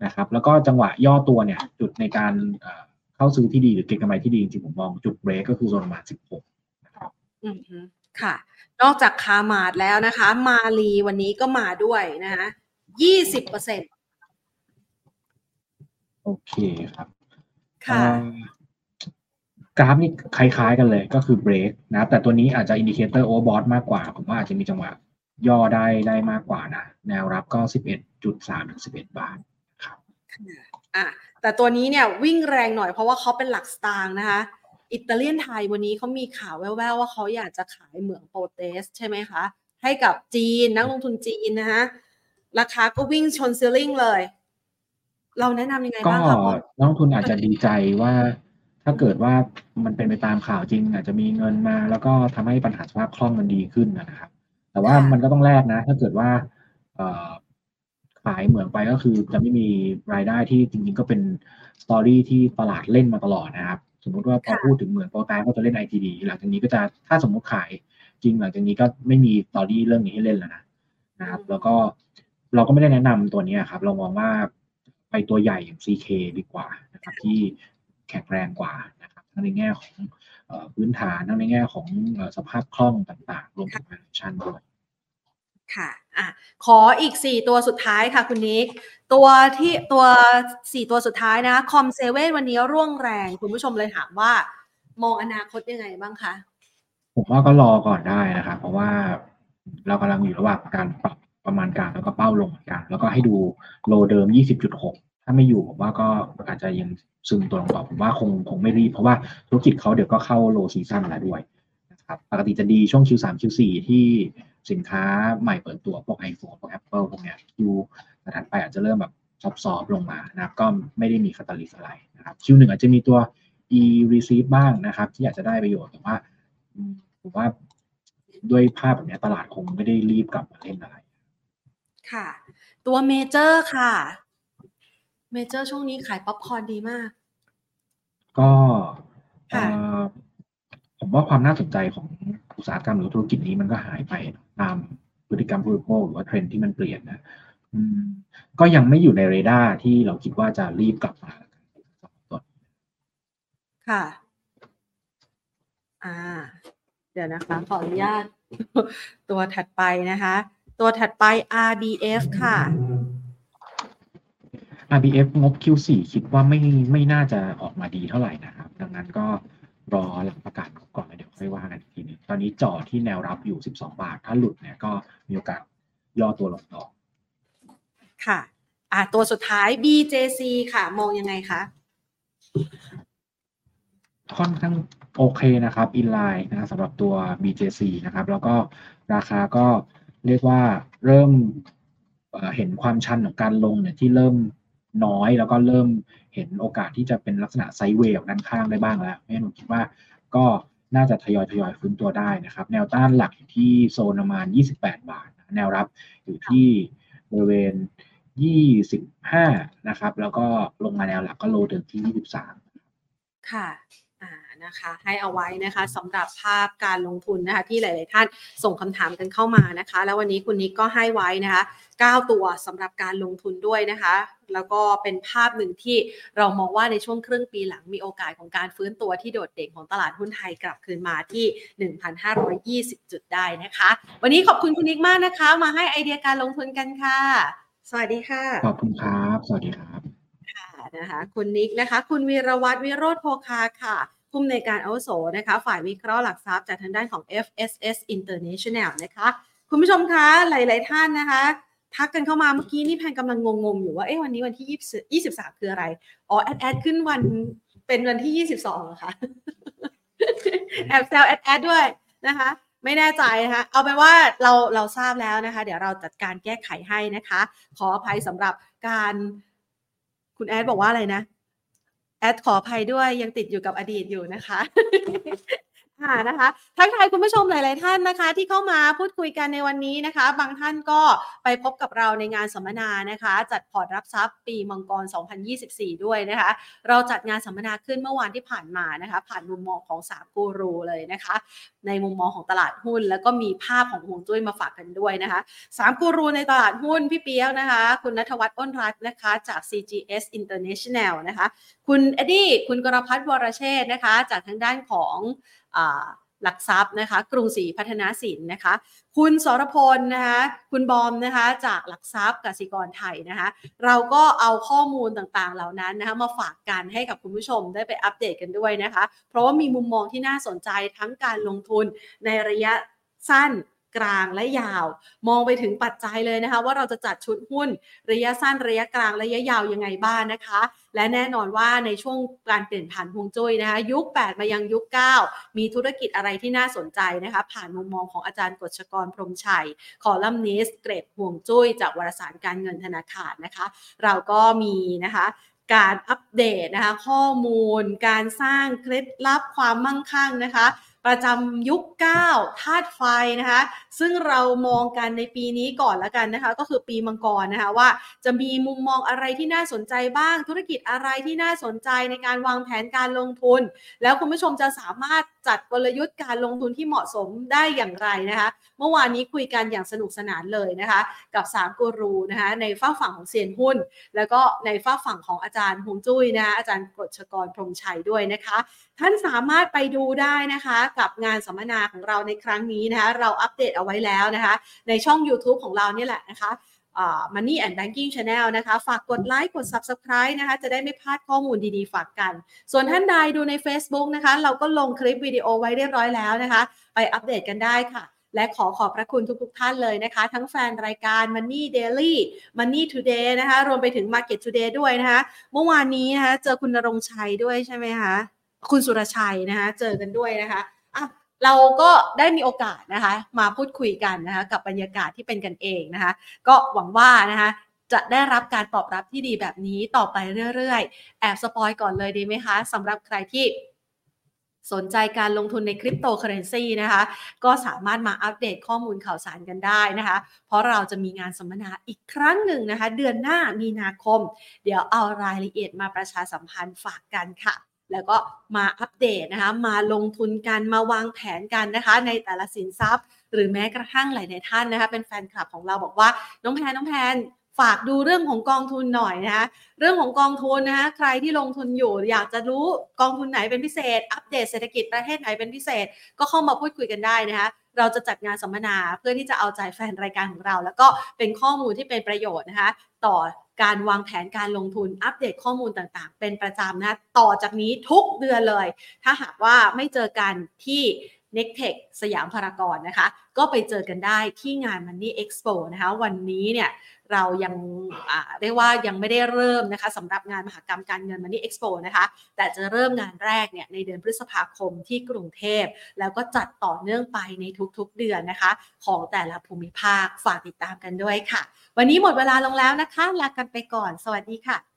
นะครับ แล้วก็จังหวะย่อตัวเนี่ย จุดในการเอ่อเข้าซื้อที่ดีหรือเก็งกำไรที่ดีจริงๆผมมองจุดเบรกก็คือโซนประมาณ 16 นะครับอืมฮึค่ะ นอกจากคามาดแล้วนะคะ มาลีวันนี้ก็มาด้วยนะคะยี่สิบเปอร์เซ็นต์ โอเคครับค่ะเอ่อกราฟนี่คล้ายๆกันเลยก็คือเบรกนะครับแต่ตัวนี้อาจจะ indicator overbought มากกว่า ผมว่าอาจจะมีจังหวะย่อได้ได้มากกว่านะ แนวรับก็11.3ถึง11บาทครับอะแต่ตัวนี้เนี่ยวิ่งแรงหน่อยเพราะว่าเขาเป็นหลักสตางค์นะคะอิตาเลียนไทยวันนี้เขามีข่าวแว่วๆว่าเขาอยากจะขายเหมืองโปแตชใช่ไหมคะ ให้กับจีนนักลงทุนจีนนะคะราคาก็วิ่งชนซีลลิงเลย เราแนะนำยังไงก็บ้างคะพอนักลงทุนอาจจะดีใจว่า ถ้าเกิดว่ามันเป็นไปตามข่าวจริง อาจจะมีเงินมา แล้วก็ทำให้ปัญหาสภาพคล่องมันดีขึ้นนะครับ แต่ว่ามันก็ต้องแลกนะ ถ้าเกิดว่าเอ่อขายเหมืองไปก็คือจะไม่มีรายได้ที่จริง ๆ ก็เป็นสตอรี่ที่ตลาดเล่นมาตลอดนะครับสมมติว่าพอพูดถึงเหมืองโปรตายก็จะเล่น ITD หลังจากนี้ก็จะถ้าสมมติขายจริงหลังจากนี้ก็ไม่มีสตอรี่เรื่องนี้ให้เล่นแล้วนะนะครับ แล้วก็เราก็ไม่ได้แนะนำตัวนี้ครับ เรามองว่า ไปตัวใหญ่อย่าง CK ดีกว่านะครับที่แข็งแรงกว่านะครับทั้งในแง่ของเอ่อพื้นฐานทั้งในแง่ของเอ่อสภาพคล่องต่างๆ รวมถึง valuation ด้วยค่ะอะ ขออีกสี่ตัวสุดท้ายค่ะคุณนิก ตัวที่ตัวสี่ตัวสุดท้ายนะคอมเซเว่นวันนี้ร่วงแรง คุณผู้ชมเลยถามว่า มองอนาคตยังไงบ้างคะ ผมว่าก็รอก่อนได้นะครับ เพราะว่าเรากำลังอยู่ระหว่างการปรับ ประมาณการแล้วก็เป้าลงเหมือนกันแล้วก็ให้ดูโลเดิม 20.6 ถ้าไม่อยู่ผมว่าก็อาจจะยังซึมตัวลงต่อผมว่าคงคงไม่รีบ เพราะว่าธุรกิจเขาเดี๋ยวก็เข้าโลซีซั่นแล้วด้วยนะครับปกติจะดีช่วง Q3 Q4 ที่สินค้าใหม่เปิดตัวพวก iPhone พวก Apple พวกเนี้ย Q ถัดไปอาจจะเริ่มแบบซอฟๆลงมานะครับก็ไม่ได้มี catalyst อะไรนะครับ Q1 อาจจะมีตัว e-Receipt บ้างนะครับ ที่อาจจะได้ประโยชน์แต่ว่าผมว่าด้วยภาพแบบเนี้ยตลาดคงไม่ได้รีบกลับมาเล่นอะไร ค่ะ ตัวเมเจอร์ค่ะ เมเจอร์ช่วงนี้ขายป๊อปคอร์นดีมาก ก็ค่ะเอ่อผมว่าความน่าสนใจของอุตสาหกรรมหรือธุรกิจนี้มันก็หายไปตามพฤติกรรมผู้บริโภคหรือว่าเทรนด์ที่มันเปลี่ยนนะอืมก็ยังไม่อยู่ในเรดาร์ที่เราคิดว่าจะรีบกลับมาตัวค่ะ อ่า เดี๋ยวนะคะ ขออนุญาตตัวถัดไปนะคะ ตัวถัดไป RBF ค่ะ RBF งบ Q4 คิดว่าไม่ไม่น่าจะออกมาดีเท่าไหร่นะครับ ดังนั้นก็รอหลังประกาศก่อนแล้วเดี๋ยวค่อยว่ากันอีกทีนึงตอนนี้จ่อที่แนวรับอยู่ 12 บาท ถ้าหลุดเนี่ยก็มีโอกาสย่อตัวลงต่อ ค่ะอ่าตัวสุดท้าย BJC ค่ะ มองยังไงคะ ค่อนข้างโอเคนะครับ อินไลน์นะสำหรับตัว BJC นะครับ แล้วก็ราคาก็ เรียกว่าเริ่มเห็นความชันของการลงเนี่ยที่เริ่มน้อยแล้วก็เริ่มเห็นโอกาสที่จะเป็นลักษณะไซด์เวย์ด้านข้างได้บ้างแล้วเพราะฉะนั้นผมคิดว่าก็น่าจะทยอยทยอยฟื้นตัวได้นะครับ แนวต้านหลักอยู่ที่โซนประมาณ 28 บาท แนวรับอยู่ที่บริเวณ 25 นะครับ แล้วก็ลงมาแนวหลักก็โลเดิมที่ 23 ค่ะอ่า นะคะให้เอาไว้นะคะสำหรับภาพการลงทุนนะคะที่หลาย ๆ ท่านส่งคำถามกันเข้ามานะคะ แล้ววันนี้คุณนิกก็ให้ไว้นะคะ9 ตัวสำหรับการลงทุนด้วยนะคะ แล้วก็เป็นภาพหนึ่งที่เรามองว่าในช่วงครึ่งปีหลังมีโอกาสของการฟื้นตัวที่โดดเด่นของตลาดหุ้นไทยกลับคืนมาที่ 1,520 จุดได้นะคะ วันนี้ขอบคุณคุณนิกมากนะคะ มาให้ไอเดียการลงทุนกันค่ะ สวัสดีค่ะ ขอบคุณครับ สวัสดีครับ ค่ะนะคะ คุณนิกนะคะ คุณวีรวัตรวิโรธโพคาค่ะ ผู้อำนวยการอาวุโสนะคะ ฝ่ายวิเคราะห์หลักทรัพย์จากทางด้านของ FSS International นะคะ คุณผู้ชมคะหลาย ๆ ท่านนะคะทักกันเข้ามาเมื่อกี้นี่แพนกำลังงงๆ อยู่ว่าเอ๊ะวันนี้วันที่ 20 23 คืออะไร อ๋อ แอดแอดขึ้นวันเป็นวันที่ 22เหรอคะแอบแซวแอดแอดด้วยนะคะ ไม่แน่ใจนะคะเอาเป็นว่าเราเราทราบแล้วนะคะ เดี๋ยวเราจัดการแก้ไขให้นะคะ ขออภัยสำหรับการคุณแอดบอกว่าอะไรนะ แอดขออภัยด้วยยังติดอยู่กับอดีตอยู่นะคะค่ะนะคะทักทายคุณผู้ชมหลาย ๆ ท่านนะคะ ที่เข้ามาพูดคุยกันในวันนี้นะคะ บางท่านก็ไปพบกับเราในงานสัมมนานะคะ จัดพอร์ตรับทรัพย์ปีมังกร 2024 ด้วยนะคะ เราจัดงานสัมมนาขึ้นเมื่อวานที่ผ่านมานะคะ ผ่านมุมมองของสามกูรูเลยนะคะในมุมมองของตลาดหุ้น แล้วก็มีภาพของหวงจุ้ยมาฝากกันด้วยนะคะสามกูรูในตลาดหุ้นพี่เปียวนะคะ คุณนัทวัฒน์อ้นรัตน์นะคะ จาก CGS International นะคะ คุณเอ็ดดี้คุณกรพัฒน์วรเชษนะคะ จากทางด้านของอ หลักทรัพย์นะคะ กรุงศรีพัฒนาสินนะคะ คุณสรพลนะคะคุณบอมนะคะจากหลักทรัพย์กสิกรไทยนะคะ เราก็เอาข้อมูลต่างๆเหล่านั้นนะคะมาฝากกันให้กับคุณผู้ชมได้ไปอัปเดตกันด้วยนะคะ เพราะว่ามีมุมมองที่น่าสนใจทั้งการลงทุนในระยะสั้น กลางและยาว มองไปถึงปัจจัยเลยนะคะ ว่าเราจะจัดชุดหุ้นระยะสั้นระยะกลางระยะยาวยังไงบ้างนะคะ และแน่นอนว่าในช่วงการเปลี่ยนผ่านฮวงจุ้ยนะคะ ยุค 8 มายังยุค 9 มีธุรกิจอะไรที่น่าสนใจนะคะ ผ่านมุมมองของอาจารย์กฤษกรพรมชัย คอลัมนิสเกรดห่วงจุ้ย จากวารสารการเงินธนาคารนะคะ เราก็มีนะคะการอัปเดตนะคะข้อมูล การสร้างเคล็ดลับความมั่งคั่งนะคะ ประจำยุค 9 ธาตุไฟนะคะ ซึ่งเรามองกันในปีนี้ก่อนแล้วกันนะคะ ก็คือปีมังกรนะคะว่าจะมีมุมมองอะไรที่น่าสนใจบ้าง ธุรกิจอะไรที่น่าสนใจในการวางแผนการลงทุน แล้วคุณผู้ชมจะสามารถจัดกลยุทธ์การลงทุนที่เหมาะสมได้อย่างไรนะคะ เมื่อวานนี้คุยกันอย่างสนุกสนานเลยนะคะ กับสามกูรูนะคะในฝ้าฝั่งของเซียนหุ้น แล้วก็ในฝ้าฝั่งของอาจารย์ฮวงจุ้ยนะคะอาจารย์กฤษกรพรมชัยด้วยนะคะ ท่านสามารถไปดูได้นะคะ กับงานสัมมนาของเราในครั้งนี้นะคะ เราอัปเดตเอาไว้แล้วนะคะ ในช่อง YouTube ของเราเนี่ยแหละนะคะอ่า Money and Banking Channel นะคะ ฝากกดไลค์กด Subscribe นะคะ จะได้ไม่พลาดข้อมูลดีๆ ฝากกัน ส่วนท่านใดดูใน Facebook นะคะ เราก็ลงคลิปวิดีโอไว้เรียบร้อยแล้วนะคะ ไปอัปเดตกันได้ค่ะ และขอขอบพระคุณทุกๆท่านเลยนะคะ ทั้งแฟนรายการ Money Daily Money Today นะคะ รวมไปถึง Market Today ด้วยนะคะ เมื่อวานนี้นะคะ เจอคุณนรงชัยด้วยใช่ไหมคะ คุณสุรชัยนะคะเจอกันด้วยนะคะอะเราก็ได้มีโอกาสนะคะมาพูดคุยกันนะคะกับบรรยากาศที่เป็นกันเองนะคะก็หวังว่านะคะจะได้รับการตอบรับที่ดีแบบนี้ต่อไปเรื่อยๆ แอบสปอยก่อนเลยดีไหมคะสำหรับใครที่สนใจการลงทุนในคริปโตเคอเรนซีนะคะ ก็สามารถมาอัปเดตข้อมูลข่าวสารกันได้นะคะ เพราะเราจะมีงานสัมมนาอีกครั้งหนึ่งนะคะ เดือนหน้ามีนาคม เดี๋ยวเอารายละเอียดมาประชาสัมพันธ์ฝากกันค่ะ แล้วก็มาอัปเดตนะคะ มาลงทุนกัน มาวางแผนกันนะคะ ในแต่ละสินทรัพย์ หรือแม้กระทั่งหลายๆท่านนะคะ เป็นแฟนคลับของเราบอกว่า น้องแพนน้องแพนฝากดูเรื่องของกองทุนหน่อยนะคะ เรื่องของกองทุนนะคะ ใครที่ลงทุนอยู่ อยากจะรู้กองทุนไหนเป็นพิเศษ อัปเดตเศรษฐกิจประเทศไหนเป็นพิเศษ ก็เข้ามาพูดคุยกันได้นะคะเราจะจัดงานสัมมนาเพื่อที่จะเอาใจแฟนรายการของเรา แล้วก็เป็นข้อมูลที่เป็นประโยชน์นะคะ ต่อ การวางแผนการลงทุนอัปเดตข้อมูลต่างๆ เป็นประจำนะต่อจากนี้ทุกเดือนเลย ถ้าหากว่าไม่เจอกันที่ n e c t e c h สยามพารากอนนะคะ ก็ไปเจอกันได้ที่งาน Money Expo นะคะ วันนี้เนี่ย เรายังเรียกว่ายังไม่ได้เริ่มนะคะสำหรับงานมหกรรมการเงินมานี่เอ็กซ์โปนะคะแต่จะเริ่มงานแรกเนี่ยในเดือนพฤษภาคมที่กรุงเทพ แล้วก็จัดต่อเนื่องไปในทุกๆเดือนนะคะ ของแต่ละภูมิภาคฝากติดตามกันด้วยค่ะ วันนี้หมดเวลาลงแล้วนะคะ ลากันไปก่อน สวัสดีค่ะ